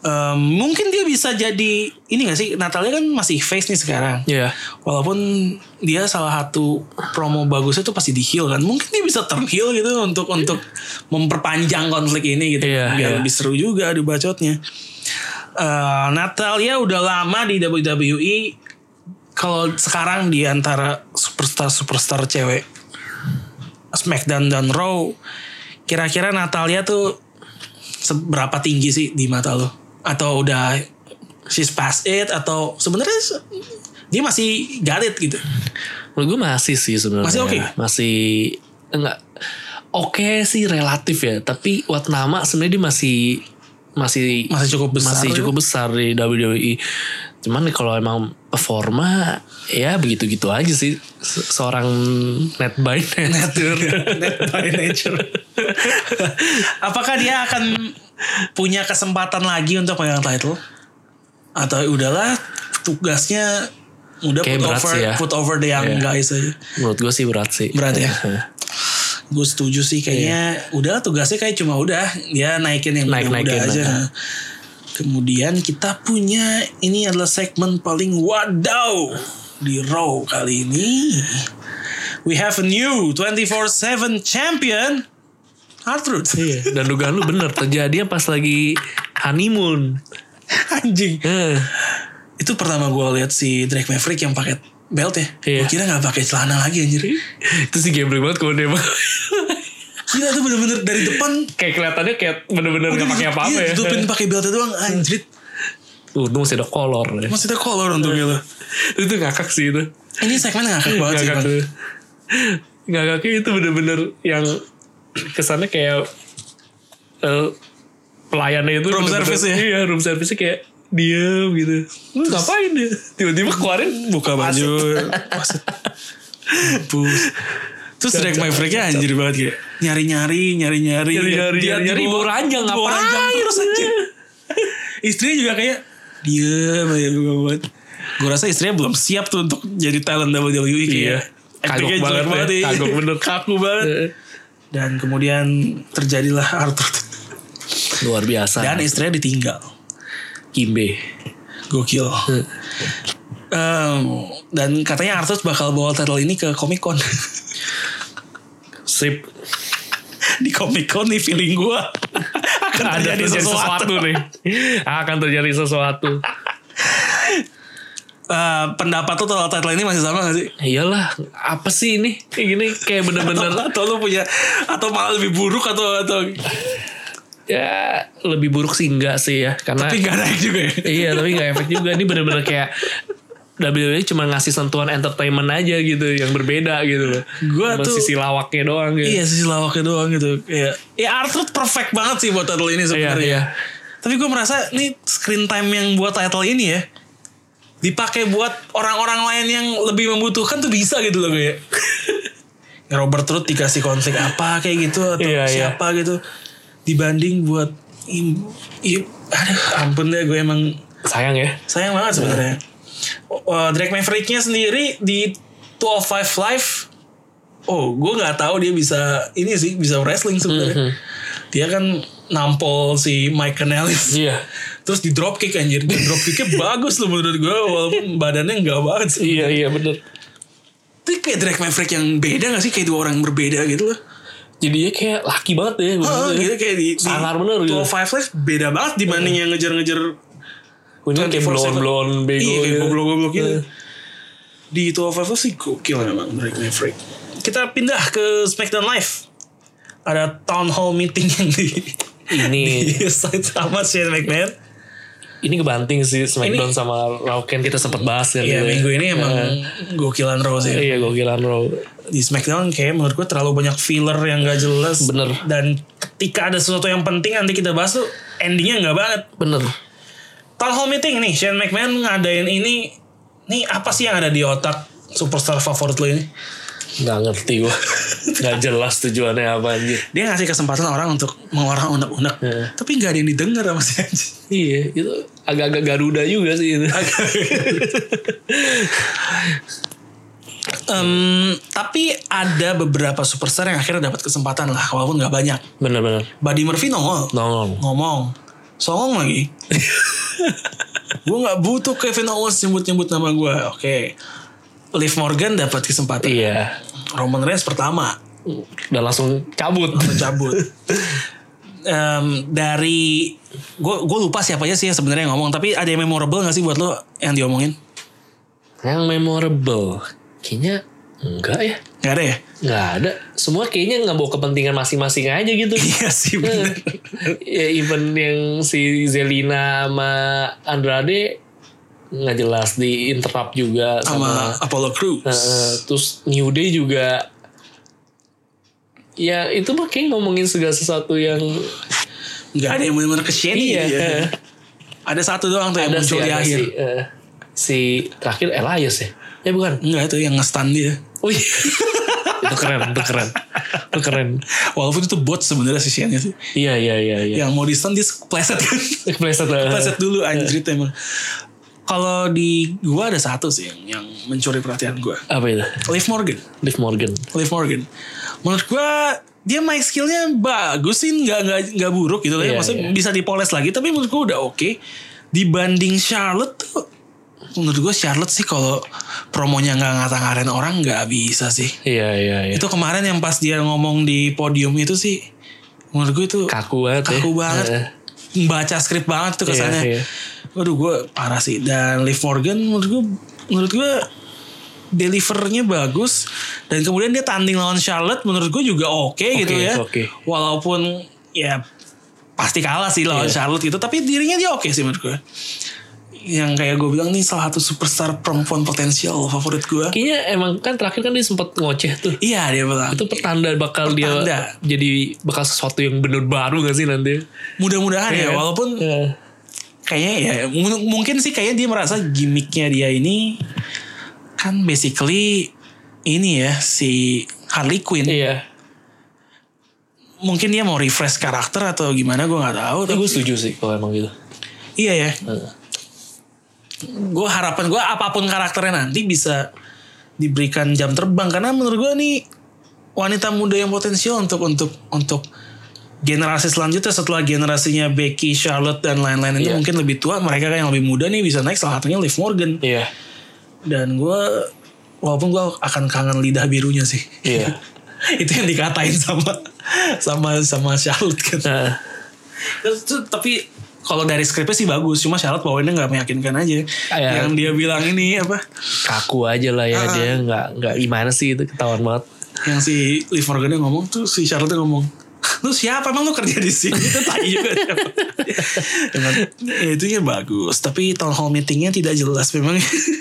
Em, mungkin dia bisa jadi ini gak sih Natalia kan masih face nih sekarang. Iya. Walaupun dia salah satu promo bagusnya tuh pasti di heel kan. Mungkin dia bisa turn heel gitu untuk untuk memperpanjang konflik ini gitu. Iya, Biar iya. lebih seru juga di bacotnya. Eh, Natalia udah lama di WWE. Kalau sekarang di antara superstar-superstar cewek SmackDown dan Raw, kira-kira Natalia tuh seberapa tinggi sih di mata lo? Atau udah she's past it atau sebenarnya se- dia masih got it gitu? Menurut gue masih sih sebenarnya. Masih oke? Masih enggak oke sih relatif ya, tapi buat nama sebenarnya dia masih masih Masih cukup besar Masih ya? cukup besar di WWE. Cuman kalau emang performa ya begitu-gitu aja sih Se- seorang net by net. Net by nature. Apakah dia akan punya kesempatan lagi untuk pegang title? Atau udahlah tugasnya udah Kayak put berat over sih ya. put over the young Iya. guys aja. Menurut gue sih berat sih. Berat ya? Gue setuju sih kayaknya udah tugasnya kayak cuma udah dia naikin yang Naik- udah, naikin, aja. nah. Kemudian kita punya ini adalah segmen paling wadaw di Raw kali ini. We have a new 24/7 champion R-Truth. Iya. Dan dugaan lu bener terjadi pas lagi honeymoon. Anjing. Eh, Itu pertama gue lihat si Drake Maverick yang pakai belt ya. Iya. Gue kira nggak pakai celana lagi anjir. itu sih gambling banget kalau dia Gila tuh bener-bener dari depan kayak kelihatannya kayak bener-bener gak pakai apa-apa iya, ya. ditutupin pakai beltnya doang anjrit. Untung masih ada kolor ya. Masih ada collar untungnya lo. itu ngakak sih itu. Ini segmen ngakak banget sih. ngakak Bang. tuh. Ngakaknya itu bener-bener yang kesannya kayak eh, pelayannya itu Room service ya? Iya, room service kayak diem gitu. Lu ngapain ya? Tiba-tiba keluarin Buka baju. Maksud. Mampus. Terus Drake Mavericknya anjir banget kayak nyari-nyari, nyari-nyari. Nyari-nyari, Dia nyari-nyari, di bawah- bawa ranjang, bawa ngapain? terus aja. Istrinya juga kayak diem aja gue banget. Gue rasa istrinya belum siap tuh untuk jadi talent WWE kayak. Iya. Kagok banget jelek ya. iya. Kagok bener. Kaku banget. Dan kemudian terjadilah Arthur. Luar biasa. Dan istrinya ditinggal. Kimbe. Gokil. Em, dan katanya Arthur bakal bawa title ini ke Comic Con. Sip. Di Comic Con nih feeling gue akan Ada terjadi terjadi sesuatu. sesuatu nih. Akan terjadi sesuatu. eh, pendapat lo soal title ini masih sama gak sih? Iyalah, apa sih ini? Kayak gini kayak bener-bener atau lo punya atau malah lebih buruk atau atau ya lebih buruk sih enggak sih ya karena tapi gak naik juga ya. iya tapi nggak efek juga ini bener-bener kayak WWE cuma ngasih sentuhan entertainment aja gitu yang berbeda gitu loh. Gua Sama tuh- sisi lawaknya doang gitu. Iya sisi lawaknya doang gitu. Kayak ya Arthur perfect banget sih buat title ini sebenarnya. Iya, iya. Tapi gue merasa ini screen time yang buat title ini ya dipakai buat orang-orang lain yang lebih membutuhkan tuh bisa gitu loh kayak. Robert Root dikasih konflik apa kayak gitu atau Iya, iya. siapa gitu dibanding buat im, im, aduh ampun deh gue emang Sayang ya. sayang banget sebenarnya. Uh, Drake Mavericknya sendiri di 205 Live, oh gue nggak tahu dia bisa ini sih bisa wrestling sebenarnya. Dia kan nampol si Mike Kanellis. Iya. Terus di drop kick anjir, di drop kicknya bagus loh menurut gue walaupun badannya nggak banget sih. Iya iya bener. Tapi kayak Drake Maverick yang beda gak sih kayak dua orang berbeda gitu loh. Jadinya kayak laki banget ya. Gitu kayak di, di Sangar bener gitu. 205 Live beda banget dibanding yang ngejar-ngejar Ini kayak 24/7. blon-blon bego Iya kayak gitu. goblok-goblok gitu. Iya. Di 205 sih gokil memang Drake Maverick. Kita pindah ke SmackDown Live. Ada town hall meeting yang di Ini di side sama Shane McMahon. ini kebanting sih Smackdown Ini- sama Raw kan kita sempat bahas kan. Iya gitu ya. minggu ini emang Iya. gokilan Raw sih. Iya gokilan Raw. Di SmackDown kayak menurut gue terlalu banyak filler yang gak jelas. Bener. Dan ketika ada sesuatu yang penting nanti kita bahas tuh endingnya nggak banget. Bener. Town hall meeting nih Shane McMahon ngadain ini. Nih apa sih yang ada di otak superstar favorit lo ini? Gak ngerti gua. Gak jelas tujuannya apa anjir. dia ngasih kesempatan orang untuk mengeluarkan unek-unek Iya. tapi nggak ada yang didengar sama si anjing Iya, itu agak-agak Garuda juga sih itu. Em, tapi ada beberapa superstar yang akhirnya dapat kesempatan lah walaupun nggak banyak Bener-bener. Buddy Murphy nongol Nongol. ngomong songong lagi gue nggak butuh Kevin Owens nyebut-nyebut nama gue oke Liv Morgan dapat kesempatan Iya. Roman Reigns pertama Udah langsung cabut. mencabut Em, dari gue gue lupa siapa aja sih yang sebenarnya yang ngomong tapi ada yang memorable gak sih buat lo yang diomongin Yang memorable. Kayaknya enggak ya. Gak ada ya? Nggak ada. Semua kayaknya nggak bawa kepentingan masing-masing aja gitu. Iya sih bener. ya even yang si Zelina sama Andrade nggak jelas di interrupt juga Sama sama, Apollo Crews. Eh, terus New Day juga ya itu mah kayak ngomongin segala sesuatu yang Gak ada yang bener-bener ke Shady. iya ya. eh, Ada satu doang tuh yang ada muncul sih di akhir. si, eh, si terakhir Elias ya ya bukan Enggak itu yang nge-stun dia. Wih. itu keren itu keren itu keren Walaupun itu bot sebenarnya si Shane sih. iya iya iya iya Yang mau di-stun dia pleset kan. Kepleset lah. pleset dulu anjir itu emang. Kalau di gua ada satu sih yang, yang mencuri perhatian gua. apa itu Liv Morgan. Liv Morgan Liv Morgan. Menurut gua dia main skillnya bagus sih nggak nggak nggak buruk gitu lah ya. Iya, maksudnya iya. bisa dipoles lagi tapi menurut gua udah oke dibanding Charlotte tuh menurut gua Charlotte sih kalau promonya nggak ngata-ngatain orang nggak bisa sih. Iya iya iya. Itu kemarin yang pas dia ngomong di podium itu sih menurut gua itu kaku banget ya. kaku banget. Eh, baca skrip banget tuh Iya, kesannya. iya. waduh gue parah sih. Dan Liv Morgan menurut gue menurut gue delivernya bagus. Dan kemudian dia tanding lawan Charlotte menurut gue juga oke gitu ya. oke. walaupun ya pasti kalah sih lawan Iya. Charlotte gitu. Tapi dirinya dia oke sih menurut gue yang kayak gue bilang nih salah satu superstar perempuan potensial favorit gue Kayaknya emang kan terakhir kan dia sempat ngoceh tuh. iya dia bilang Itu pertanda bakal Pertanda. dia jadi bakal sesuatu yang bener baru gak sih nanti? mudah-mudahan ya Iya. walaupun Iya. kayaknya ya mu- mungkin sih kayaknya dia merasa gimmicknya dia ini kan basically ini ya si Harley Quinn Iya. mungkin dia mau refresh karakter atau gimana gue nggak tahu Tapi gue setuju sih kalau emang gitu. iya ya. Gue harapan gue apa pun karakternya nanti bisa diberikan jam terbang karena menurut gue nih wanita muda yang potensial untuk untuk untuk generasi selanjutnya setelah generasinya Becky, Charlotte dan lain-lain itu Iya. mungkin lebih tua mereka kan yang lebih muda nih bisa naik salah satunya Liv Morgan Iya. dan gue walaupun gue akan kangen lidah birunya sih Iya. itu yang dikatain sama sama sama Charlotte kan Nah, Terus tapi kalau dari skripnya sih bagus, cuma Charlotte bawainnya nggak meyakinkan aja. Ya. Yang dia bilang ini apa? kaku aja lah ya dia nggak nggak gimana sih itu ketahuan banget Yang si Liv Morgan ngomong tuh si Charlotte ngomong, lu siapa emang lu kerja di sini? Itu tai juga. Emang, ya, itu ya bagus, tapi town hall meetingnya tidak jelas memang.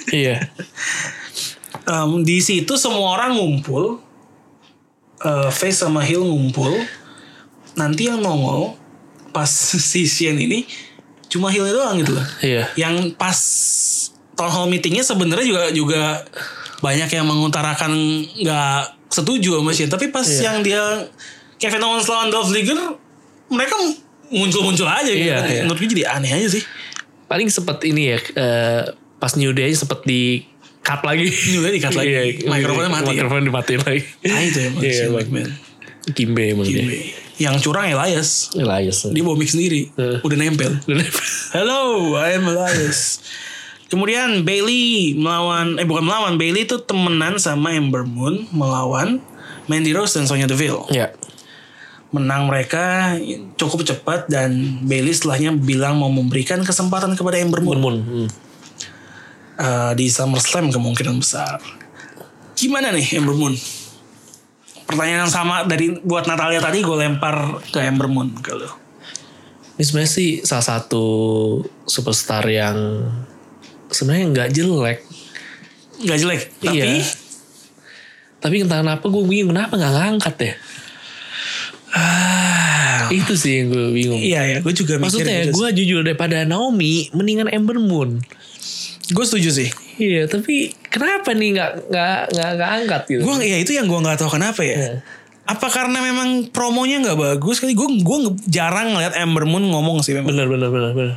iya Em, di situ semua orang ngumpul, Eh, Face sama Hill ngumpul. Nanti yang nongol pas si Shane ini cuma Hill doang gitu loh. iya yang pas town hall meetingnya sebenarnya juga juga banyak yang mengutarakan nggak setuju sama Shane tapi pas Iya. yang dia Kevin Owens lawan Dolph Ziggler mereka muncul-muncul aja gitu Iya, kan. iya. menurut gue jadi aneh aja sih paling sempet ini ya eh, pas New Day sempet di cut lagi New Day di-cut lagi. Iya, Mikrofonnya mati. Mikrofon dimatiin lagi ah itu emang Iya, emang. Kimbe emang dia yang curang Elias Elias dia bawa mic sendiri Eh. udah nempel Hello, I am Elias. Kemudian Bailey melawan eh bukan melawan Bailey itu temenan sama Ember Moon melawan Mandy Rose dan Sonya Deville. ya Menang mereka cukup cepat dan Bailey setelahnya bilang mau memberikan kesempatan kepada Ember Moon Mun hmm. Eh, di SummerSlam kemungkinan besar. Gimana nih Ember Moon? Pertanyaan yang sama dari buat Natalia tadi gue lempar ke Ember Moon ke lu. Ini sebenarnya sih salah satu superstar yang sebenarnya nggak jelek. Gak jelek, tapi Iya. Tapi entah kenapa gue bingung kenapa nggak ngangkat ya. ah, Itu sih yang gue bingung. iya ya, gue juga mikir Maksudnya gitu gue jujur daripada Naomi mendingan Ember Moon. Gue setuju sih. Iya tapi kenapa nih nggak nggak nggak nggak angkat gitu? Gue ya itu yang gue nggak tahu kenapa ya. Iya. Apa karena memang promonya nggak bagus kali? Gue gue jarang ngeliat Ember Moon ngomong sih memang. bener bener bener bener.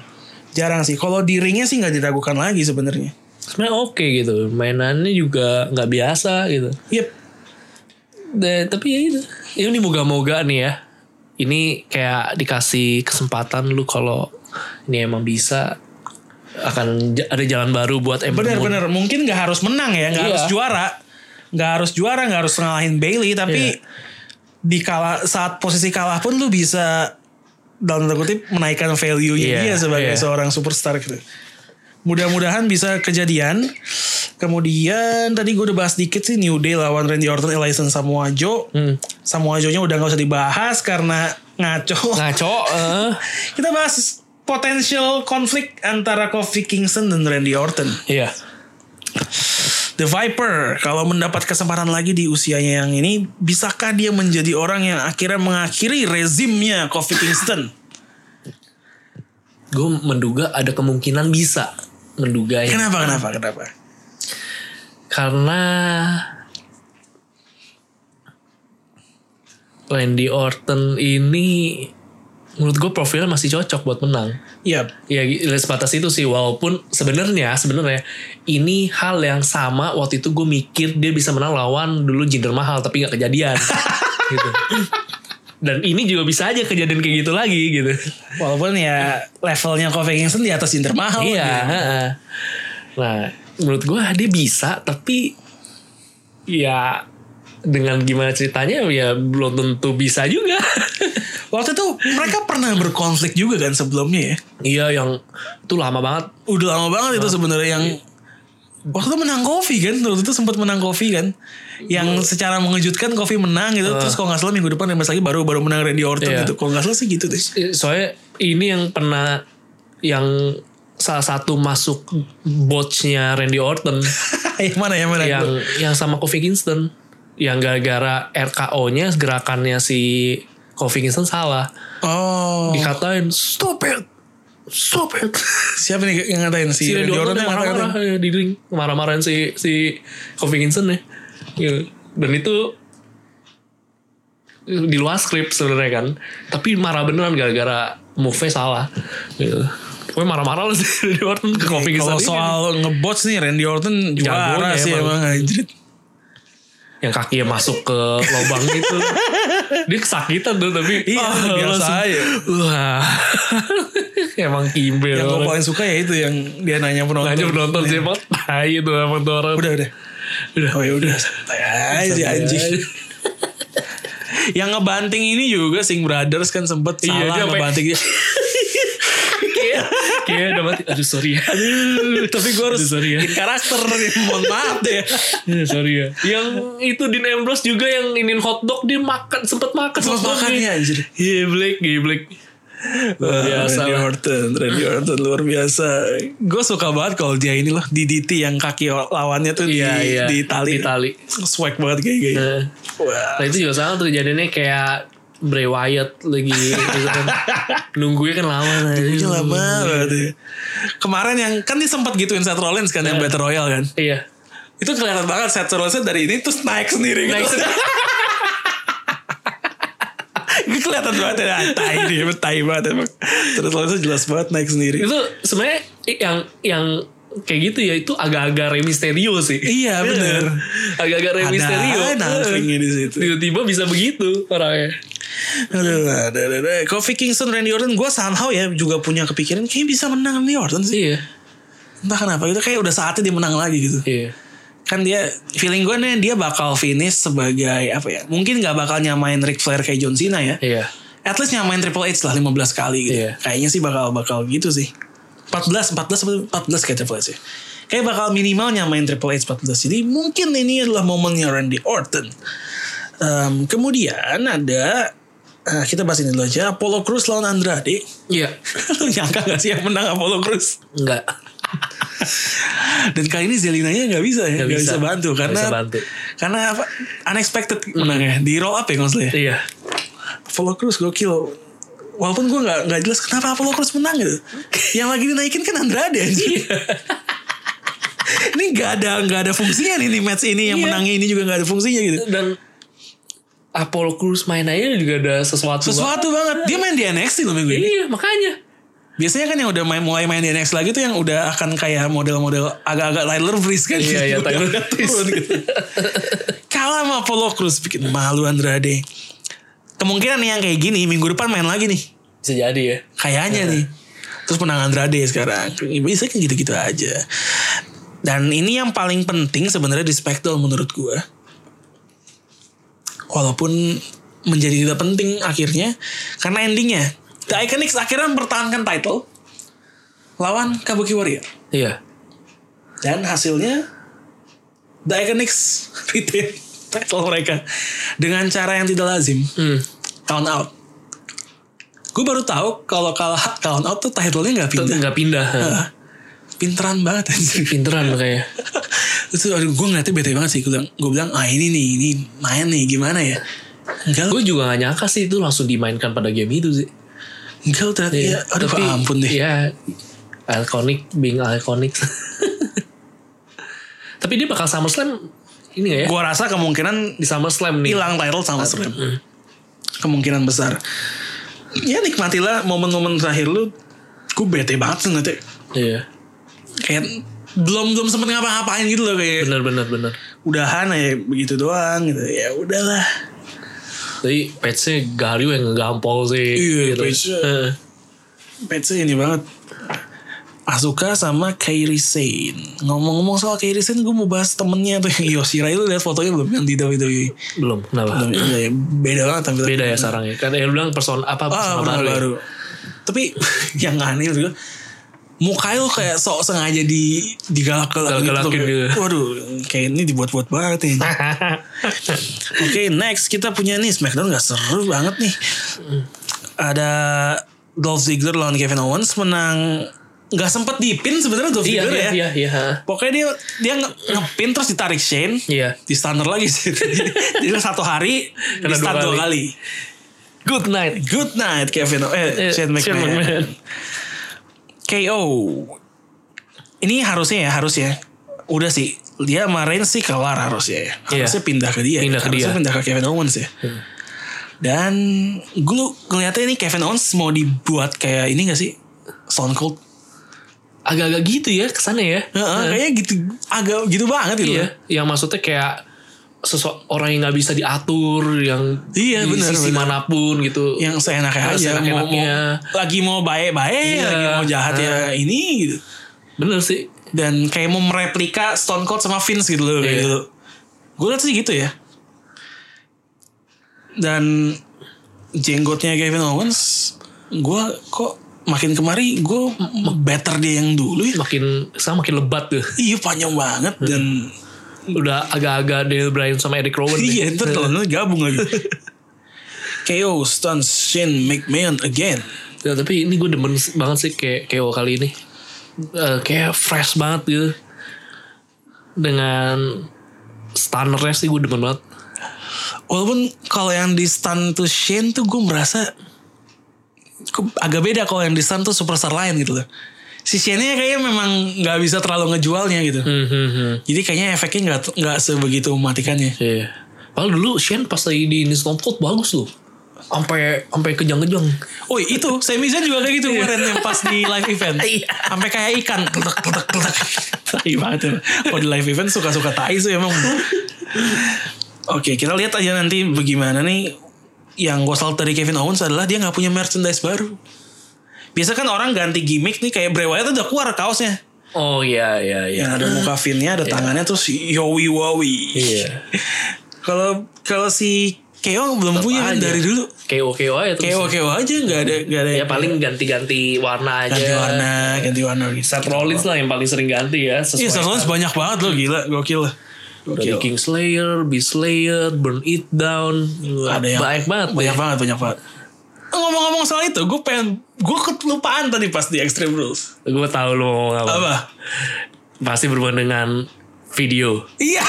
Jarang sih. Kalau di ringnya sih nggak diragukan lagi sebenarnya. Sebenarnya oke gitu. Mainannya juga nggak biasa gitu. Yep. Dan, tapi ya itu. Ini moga-moga nih ya. Ini kayak dikasih kesempatan lu kalau ini emang bisa akan ada jalan baru buat Ember Moon. Bener-bener mungkin nggak harus menang ya, nggak Iya. harus juara, nggak harus juara, nggak harus ngalahin Bailey, tapi Iya. di kala saat posisi kalah pun lu bisa dalam tanda kutip menaikkan value-nya Iya, dia sebagai iya. seorang superstar gitu. Mudah-mudahan bisa kejadian. Kemudian tadi gue udah bahas dikit sih New Day lawan Randy Orton, Elias Samoa Joe. Hmm. Samoa Joe-nya udah gak usah dibahas karena ngaco. Ngaco. eh. Kita bahas potential konflik antara Kofi Kingston dan Randy Orton. Iya. The Viper kalau mendapat kesempatan lagi di usianya yang ini, bisakah dia menjadi orang yang akhirnya mengakhiri rezimnya Kofi Kingston? Gue menduga ada kemungkinan bisa. Menduga ya. Kenapa? Kenapa? Kenapa? Karena Randy Orton ini menurut gue profilnya masih cocok buat menang. Ya, Ya sebatas itu sih walaupun sebenarnya sebenarnya ini hal yang sama waktu itu gue mikir dia bisa menang lawan dulu Jinder Mahal tapi nggak kejadian gitu. Dan ini juga bisa aja kejadian kayak gitu lagi gitu. walaupun ya levelnya Kofi Kingston di atas Jinder Mahal. iya. gitu. Nah menurut gue dia bisa tapi ya dengan gimana ceritanya ya belum tentu bisa juga. Waktu itu mereka pernah berkonflik juga kan sebelumnya ya. iya yang itu lama banget. Udah lama banget itu sebenarnya yang waktu itu menang Kofi kan. Waktu itu sempat menang Kofi kan. Yang secara mengejutkan Kofi menang gitu. Terus kalau nggak salah minggu depan Remes lagi baru baru menang Randy Orton Iya. gitu. Kalau nggak salah sih gitu deh. soalnya ini yang pernah yang salah satu masuk botchnya Randy Orton yang mana yang mana? yang yang sama Kofi Kingston yang gara-gara RKO-nya gerakannya si Kofi Kingston salah Oh. dikatain stop it stop it Siapa nih yang ngatain si, si Randy Orton yang marah-marah ya, di ring marah-marahin si si Kofi Kingston ya Gitu. dan itu di luar skrip sebenarnya kan tapi marah beneran gara-gara move-nya salah gitu. Pokoknya marah-marah lah si Randy Orton ke Kofi Kingston Kalau soal ngebots nih Randy Orton juara sih emang. emang anjrit. Yang kakinya masuk ke lubang itu dia kesakitan tuh tapi Iya, ah, biasa langsung, aja. wah emang kimbel Yang gue paling suka ya itu yang dia nanya penonton. Ngajak penonton sih emang tai itu emang tuh orang Udah udah. udah Oh ya udah santai aja anjing. yang ngebanting ini juga Sing Brothers kan sempet Iya, salah dia ngebanting dia. Kayak Kayaknya udah mati. Aduh sorry ya. Aduh. Tapi gue harus Aduh, sorry ya. in karakter Mohon maaf deh Aduh, sorry ya. Yang itu Dean Ambrose juga yang inin hotdog dia makan sempet makan Sempet makan ya, anjir. Iya Black, iya Black. Luar biasa Randy. Orton Randy Orton luar biasa Gue suka banget kalau dia ini loh Di DT yang kaki lawannya tuh Iya, di, iya. di tali Di tali. Swag banget kayak gitu Nah, Wah. nah itu juga sama tuh kejadiannya kayak Bray Wyatt lagi gitu kan. Nunggunya kan lama. Ini lama banget ya. Kemarin yang kan dia sempat gituin Seth Rollins kan yang Battle Royale kan. Iya. Itu kelihatan banget Seth Rollins dari ini terus naik sendiri gitu. Naik sendiri. Itu kelihatan banget ya. Ah, Tai dia, tai banget emang. Terus Rollins jelas banget naik sendiri. itu sebenarnya yang yang kayak gitu ya itu agak-agak Rey Mysterio sih. Iya, bener. Agak-agak Rey Ada di situ. Tiba-tiba bisa begitu orangnya. Aduh, ada, ada, ada. Kofi Kingston, Randy Orton, gue somehow ya juga punya kepikiran kayaknya bisa menang Randy Orton sih. Iya. Entah kenapa gitu, kayak udah saatnya dia menang lagi gitu. Iya. Kan dia, feeling gue nih dia bakal finish sebagai apa ya, mungkin gak bakal nyamain Ric Flair kayak John Cena ya. Iya. At least nyamain Triple H lah 15 kali gitu. Iya. Kayaknya sih bakal bakal gitu sih. 14, 14, 14 kayak Triple H ya. Kayak bakal minimal nyamain Triple H 14. Jadi mungkin ini adalah momennya Randy Orton. Em, kemudian ada eh, kita bahas ini dulu aja Apollo Crews lawan Andrade. Iya. Lu nyangka gak sih yang menang Apollo Crews? Enggak. Dan kali ini Zelinanya nggak bisa ya, Nggak bisa. bisa. bantu karena bisa bantu. karena apa? Unexpected menangnya di roll up ya maksudnya. Iya. Apollo Crews gokil. Walaupun gue nggak nggak jelas kenapa Apollo Crews menang gitu. Yang lagi dinaikin kan Andrade anjir. ini nggak ada nggak ada fungsinya nih, nih match ini yang Iya. menangnya ini juga nggak ada fungsinya gitu. Dan Apollo Crews main aja juga ada sesuatu. Sesuatu banget. Dia main di NXT loh minggu ini. Iya makanya. Biasanya kan yang udah main, mulai main di NXT lagi tuh yang udah akan kayak model-model agak-agak Tyler Breeze kan. Iya, iya, Tyler turun gitu. Kalah sama Apollo Crews bikin malu Andrade. Kemungkinan nih yang kayak gini minggu depan main lagi nih. Bisa jadi ya. Kayaknya nih. Terus menang Andrade sekarang. Bisa kan gitu-gitu aja. Dan ini yang paling penting sebenarnya di SmackDown menurut gue. Walaupun menjadi tidak penting akhirnya. Karena endingnya. The Iconics akhirnya mempertahankan title. Lawan Kabuki Warrior. Iya. Dan hasilnya. The Iconics retain title mereka. Dengan cara yang tidak lazim. Hmm. Count out. Gue baru tahu kalau kalah count out tuh title-nya gak pindah. Nggak pindah. Ah, Pinteran banget anjir. Pinteran makanya. Terus aduh gue ngeliatnya bete banget sih. Gue bilang, gue bilang ah ini nih, ini main nih gimana ya. Enggak Gue juga gak nyangka sih itu langsung dimainkan pada game itu sih. enggak lu ternyata ya. Aduh ampun deh. Iya. Iconic being iconic. Tapi dia bakal SummerSlam ini gak ya? Gue rasa kemungkinan Di SummerSlam nih. hilang title sama Slam. Kemungkinan besar. Ya nikmatilah momen-momen terakhir lu. Gue bete banget sih ngeliatnya. Iya. Kayak belum belum sempet ngapa-ngapain gitu loh kayak Bener bener bener. udahan ya begitu doang gitu ya udahlah Tapi patchnya Gario yang ngegampol sih. Iya, gitu. patch-nya. Eh, Petsnya ini banget Asuka sama Kairi Sane Ngomong-ngomong soal Kairi Sane Gue mau bahas temennya tuh yang Yoshira itu lihat fotonya belum Yang di WWE belum, kenapa? Belum, ya, Beda banget tampilan Beda ya sarang ya. Kan yang lu bilang person apa Ah persona baru, baru. ya? baru. Tapi yang aneh juga Mukanya kayak sok sengaja di digalak-galak Galak-galakin gitu. Waduh, kayak ini dibuat-buat banget nih. Oke, next kita punya nih SmackDown gak seru banget nih. Ada Dolph Ziggler lawan Kevin Owens menang nggak sempet dipin sebenarnya Dolph Iya, Ziggler iya, ya. iya, iya. Pokoknya dia dia nge- ngepin terus ditarik Shane. Iya. Di stunner lagi sih. Jadi satu hari di Kena dua stun dua kali. Good night. Good night Kevin eh, Eh, Shane Shane McMahon. KO. Ini harusnya ya harus ya. Udah sih dia kemarin sih kelar harusnya ya. Iya. Harusnya pindah ke dia. Pindah ke harusnya dia. pindah ke Kevin Owens ya. Dan gue ngeliatnya ini Kevin Owens mau dibuat kayak ini gak sih? Stone Cold. Agak-agak gitu ya kesannya ya. Heeh, kayaknya gitu agak gitu banget gitu. Iya, yang maksudnya kayak sesuatu orang yang nggak bisa diatur, yang Iya, di benar, sisi benar. mana pun gitu. Yang seenaknya Yang aja mau, mau, lagi mau baik-baik, Iya. lagi mau jahat ya ini gitu. Bener sih. dan kayak mau mereplika Stone Cold sama Vince gitu loh kayak Iya. gitu. Gue liat sih gitu ya. Dan jenggotnya Kevin Owens, gue kok makin kemari gue better dia yang dulu ya. Makin sekarang makin lebat tuh. Iya panjang banget dan Udah agak-agak Daniel Bryan sama Eric Rowan. nih. iya ntar kalau gabung lagi. KO stuns Shane McMahon again. Ya, tapi ini gue demen banget sih kayak KO kali ini. Eh, kayak fresh banget gitu. Dengan stunnernya sih gue demen banget. Walaupun kalau yang di stun tuh Shane tuh gue merasa agak beda kalau yang di stun tuh superstar lain gitu loh. Si Shane-nya kayaknya memang nggak bisa terlalu ngejualnya gitu. Hmm, hmm, hmm. Jadi kayaknya efeknya nggak nggak sebegitu mematikannya. Iya. Padahal dulu Shane pas lagi di Stone Cold bagus loh. Sampai sampai kejang-kejang. Oh itu, Sami Zayn juga kayak gitu kemarin yang pas di live event. Iya. Sampai kayak ikan. Kletek, kletek, kletek. Tai banget ya. Kalau di live event suka-suka tai sih emang. Oke, kita lihat aja nanti bagaimana nih. Yang gue salut dari Kevin Owens adalah dia nggak punya merchandise baru. Biasa kan orang ganti gimmick nih kayak Bray Wyatt udah keluar kaosnya. Oh iya iya iya. Yang ada muka Finn-nya, ada tangannya terus yowi wowi. Iya. Kalau kalau si KO belum punya kan aja. dari dulu. KO KO aja terus. KO KO aja nggak ada nggak ada. Ya paling ganti-ganti warna aja. ganti warna, ganti warna gitu. Seth Rollins lah yang paling sering ganti ya. Iya, Seth Rollins banyak banget loh gila, gokil lah. Dari. King Slayer, Beast Slayer, Burn It Down. Ada yang banyak banget. banyak deh. banget, banyak banget. Ngomong-ngomong soal itu, gue pengen, gue kelupaan tadi pas di Extreme Rules. Gue tahu lo ngomong apa. Apa? Pasti berhubungan dengan video. Iya.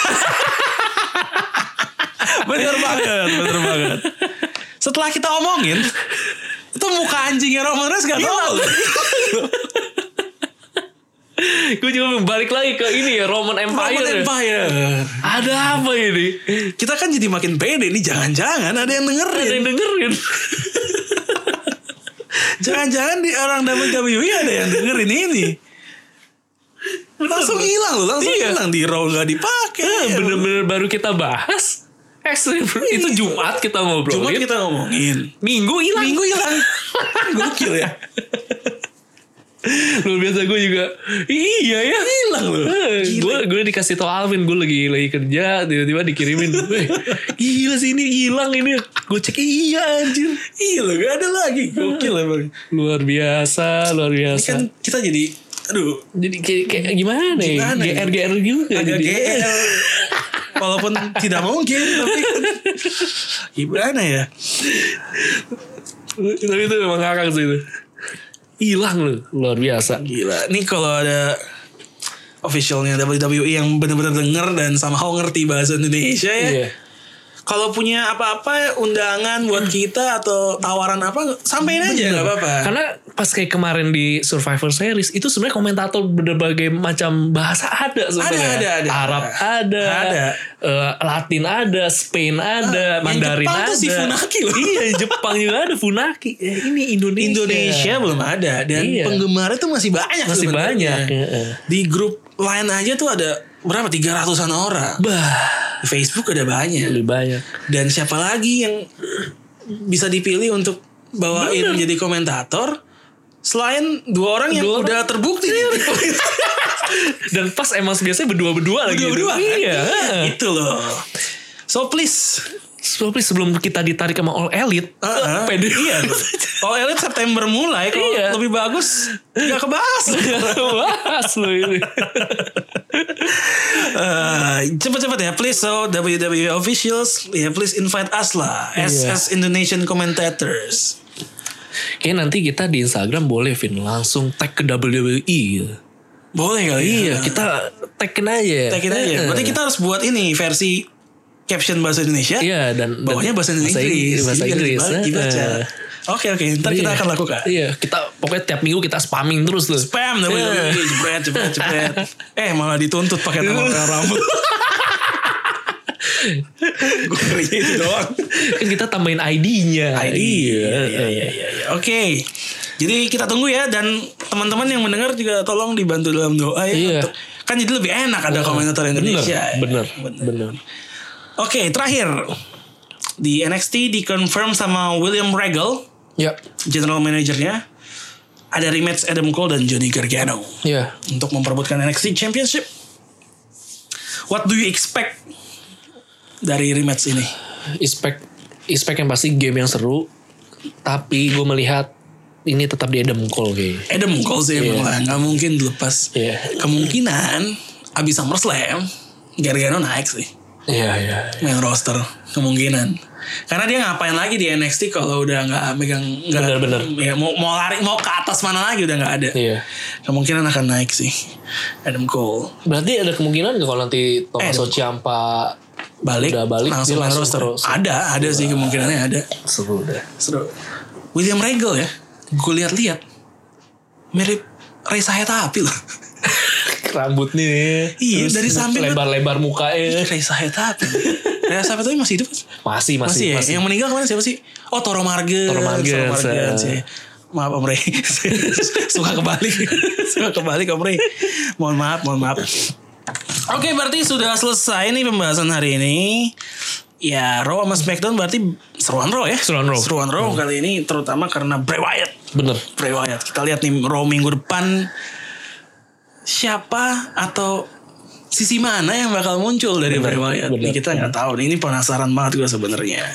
bener banget, bener banget. Setelah kita omongin, itu muka anjingnya Roman Reigns gak tau. Gue juga balik lagi ke ini ya Roman Empire. Roman. Empire. Ada apa ini? Kita kan jadi makin pede nih, jangan-jangan ada yang Ada dengerin. yang dengerin. Jangan-jangan di orang WWE ada yang dengerin ini. Langsung hilang loh, langsung Iya. hilang di Raw gak dipakai. Ah, Bener-bener baru kita bahas. Extreme Rules. Itu Jumat kita ngobrolin. Cuma kita ngomongin. Minggu hilang. Minggu hilang. Gokil ya. Luar biasa gue juga. Iya ya. Hilang loh. Gue gue dikasih tau Alvin gue lagi lagi kerja tiba-tiba dikirimin. Gila sih ini hilang ini. Gue cek iya anjir. Iya loh, gak ada lagi. Gokil emang. Luar biasa, luar Ini biasa. kan kita jadi, aduh, Jadi kayak, kayak gimana, Gimana ya? GR GR juga agak jadi. GL. Walaupun tidak mungkin, tapi kan gimana ya? Tapi itu memang ngakak sih itu. Hilang loh, luar biasa. Gila. Nih kalau ada officialnya WWE yang benar-benar denger dan somehow ngerti bahasa Indonesia ya. Iya. Kalau punya apa-apa undangan buat kita atau tawaran apa, sampein aja nggak apa-apa. Karena pas kayak kemarin di Survivor Series itu sebenarnya komentator berbagai macam bahasa ada sebenarnya. Ada, ada, ada. Arab ada, Ada. eh, Latin ada, Spain ada, yang Mandarin Jepang ada. tuh si Funaki loh. Iya, Jepang juga ada Funaki. Eh, ini Indonesia. Indonesia belum ada dan Iya. penggemarnya tuh masih banyak Masih sebenarnya. banyak. Di grup lain aja tuh ada berapa 300-an orang. Bah, Facebook ada banyak. lebih banyak. Dan siapa lagi yang bisa dipilih untuk bawain jadi komentator selain dua orang yang Dua orang. udah terbukti nih. Dan pas emang biasanya berdua-berdua lagi. Berdua-berdua kan? Iya. Itu loh. So please Please, sebelum kita ditarik sama All Elite, Uh-uh. pede. Iya. Kalau elit September mulai, kalau Iya. lebih bagus nggak kebahas. Bahas lo ini. Eh, cepet-cepet ya, please. So WWE officials, ya please invite us lah, as, Iya. as Indonesian commentators. Kayaknya nanti kita di Instagram boleh Vin langsung tag ke WWE gitu. Boleh kali Iya, ya? kita tagin aja. Tagin aja. Berarti kita harus buat ini versi caption bahasa Indonesia. Iya dan Bawahnya dan- bahasa Inggris. Bahasa Inggris. biar dibaca. heeh. Oke oke, ntar kita Iya. akan lakukan. Iya, kita pokoknya tiap minggu kita spamming terus tuh. Spam Iya. WWE, jebret jebret jebret. eh malah dituntut pakai nama Rumble. Gue ngerinya itu doang. kan kita tambahin ID-nya. ID. Iya. Iya, iya, iya, iya. Oke. Jadi kita tunggu ya dan teman-teman yang mendengar juga tolong dibantu dalam doa ya. Iya. Untuk, kan jadi lebih enak ada komentator Indonesia. ya. Bener, bener. Oke, terakhir di NXT dikonfirm sama William Regal, Ya, general manajernya, ada rematch Adam Cole dan Johnny Gargano ya. untuk memperebutkan NXT Championship. What do you expect dari rematch ini? Expect, expect yang pasti game yang seru. Tapi gue melihat ini tetap di Adam Cole kayaknya. Adam Cole sih emang Iya. lah nggak mungkin dilepas. Iya. Kemungkinan abis SummerSlam Gargano naik sih Iya iya. main roster kemungkinan. Karena dia ngapain lagi di NXT kalau udah nggak megang nggak Bener-bener. ya, mau mau lari mau ke atas mana lagi udah nggak ada. Iya. Kemungkinan akan naik sih Adam Cole. Berarti ada kemungkinan nggak kalau nanti Tommaso Eh, Ciampa Balik, udah balik langsung dia main langsung roster. terus. Ada, ada sih kemungkinannya ada. Seru deh. Seru. William Regal ya. Gue lihat-lihat mirip Reza Hetapi loh. Rambutnya. Iya, terus dari samping kan- lebar-lebar mukanya. Reza Hetapi. Reza Hetapi masih hidup? Masih Masih, masih ya? Yang meninggal kemarin siapa sih? Oh Toro Marges. Toro Marges, sih. Maaf Om Rey. Suka kebalik. Suka kebalik Om Rey. Mohon maaf, mohon maaf. Oke, berarti sudah selesai nih pembahasan hari ini. Ya, Raw sama SmackDown berarti seruan Raw ya. Seruan Raw. Seruan Raw kali ini terutama karena Bray Wyatt. Bener. Bray Wyatt. Kita lihat nih Raw minggu depan siapa atau sisi mana yang bakal muncul dari Bray Wyatt. bener. Ini kita nggak tahu. Ini penasaran banget gue sebenarnya.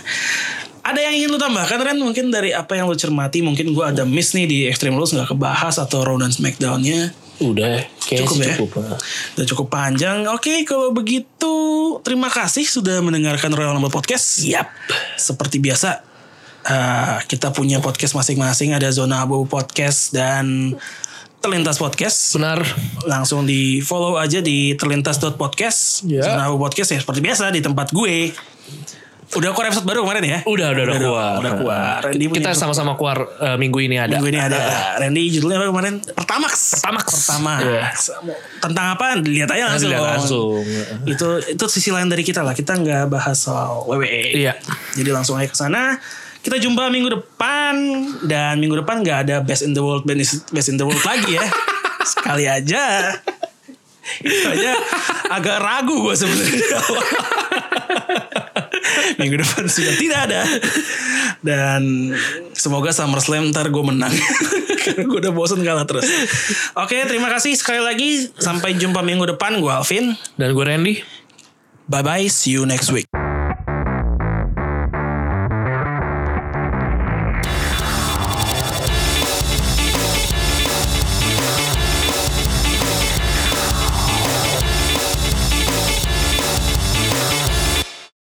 Ada yang ingin lu tambahkan Ren? Mungkin dari apa yang lu cermati Mungkin gue ada miss nih di Extreme Rules nggak kebahas Atau Raw dan Smackdown-nya Udah. Cukup ya? cukup. Nah. Udah cukup panjang Oke kalau begitu Terima kasih sudah mendengarkan Royal Rumble Podcast Yap. Seperti biasa eh, Kita punya podcast masing-masing Ada Zona Abu Podcast Dan Terlintas Podcast Benar. langsung di follow aja di terlintas.podcast Ya. Abu Podcast ya seperti biasa di tempat gue udah keluar episode baru kemarin ya Udah, udah, udah, Udah, keluar. udah keluar. Randy Kita sama-sama keluar eh, minggu ini ada. minggu ini ada Randy judulnya apa kemarin Pertamax Pertamax. pertama Iya. tentang apa lihat aja langsung Lihat langsung. itu itu sisi lain dari kita lah kita nggak bahas soal WWE Iya. jadi langsung aja ke sana kita jumpa minggu depan. Dan minggu depan nggak ada best in the world best in the world lagi ya. Sekali aja. Itu aja. Agak ragu gue sebenarnya. Minggu depan sudah tidak ada. Dan semoga SummerSlam ntar gue menang. Karena gue udah bosen kalah terus. Oke terima kasih sekali lagi. Sampai jumpa minggu depan. Gue Alvin. Dan gue Randy. bye bye see you next week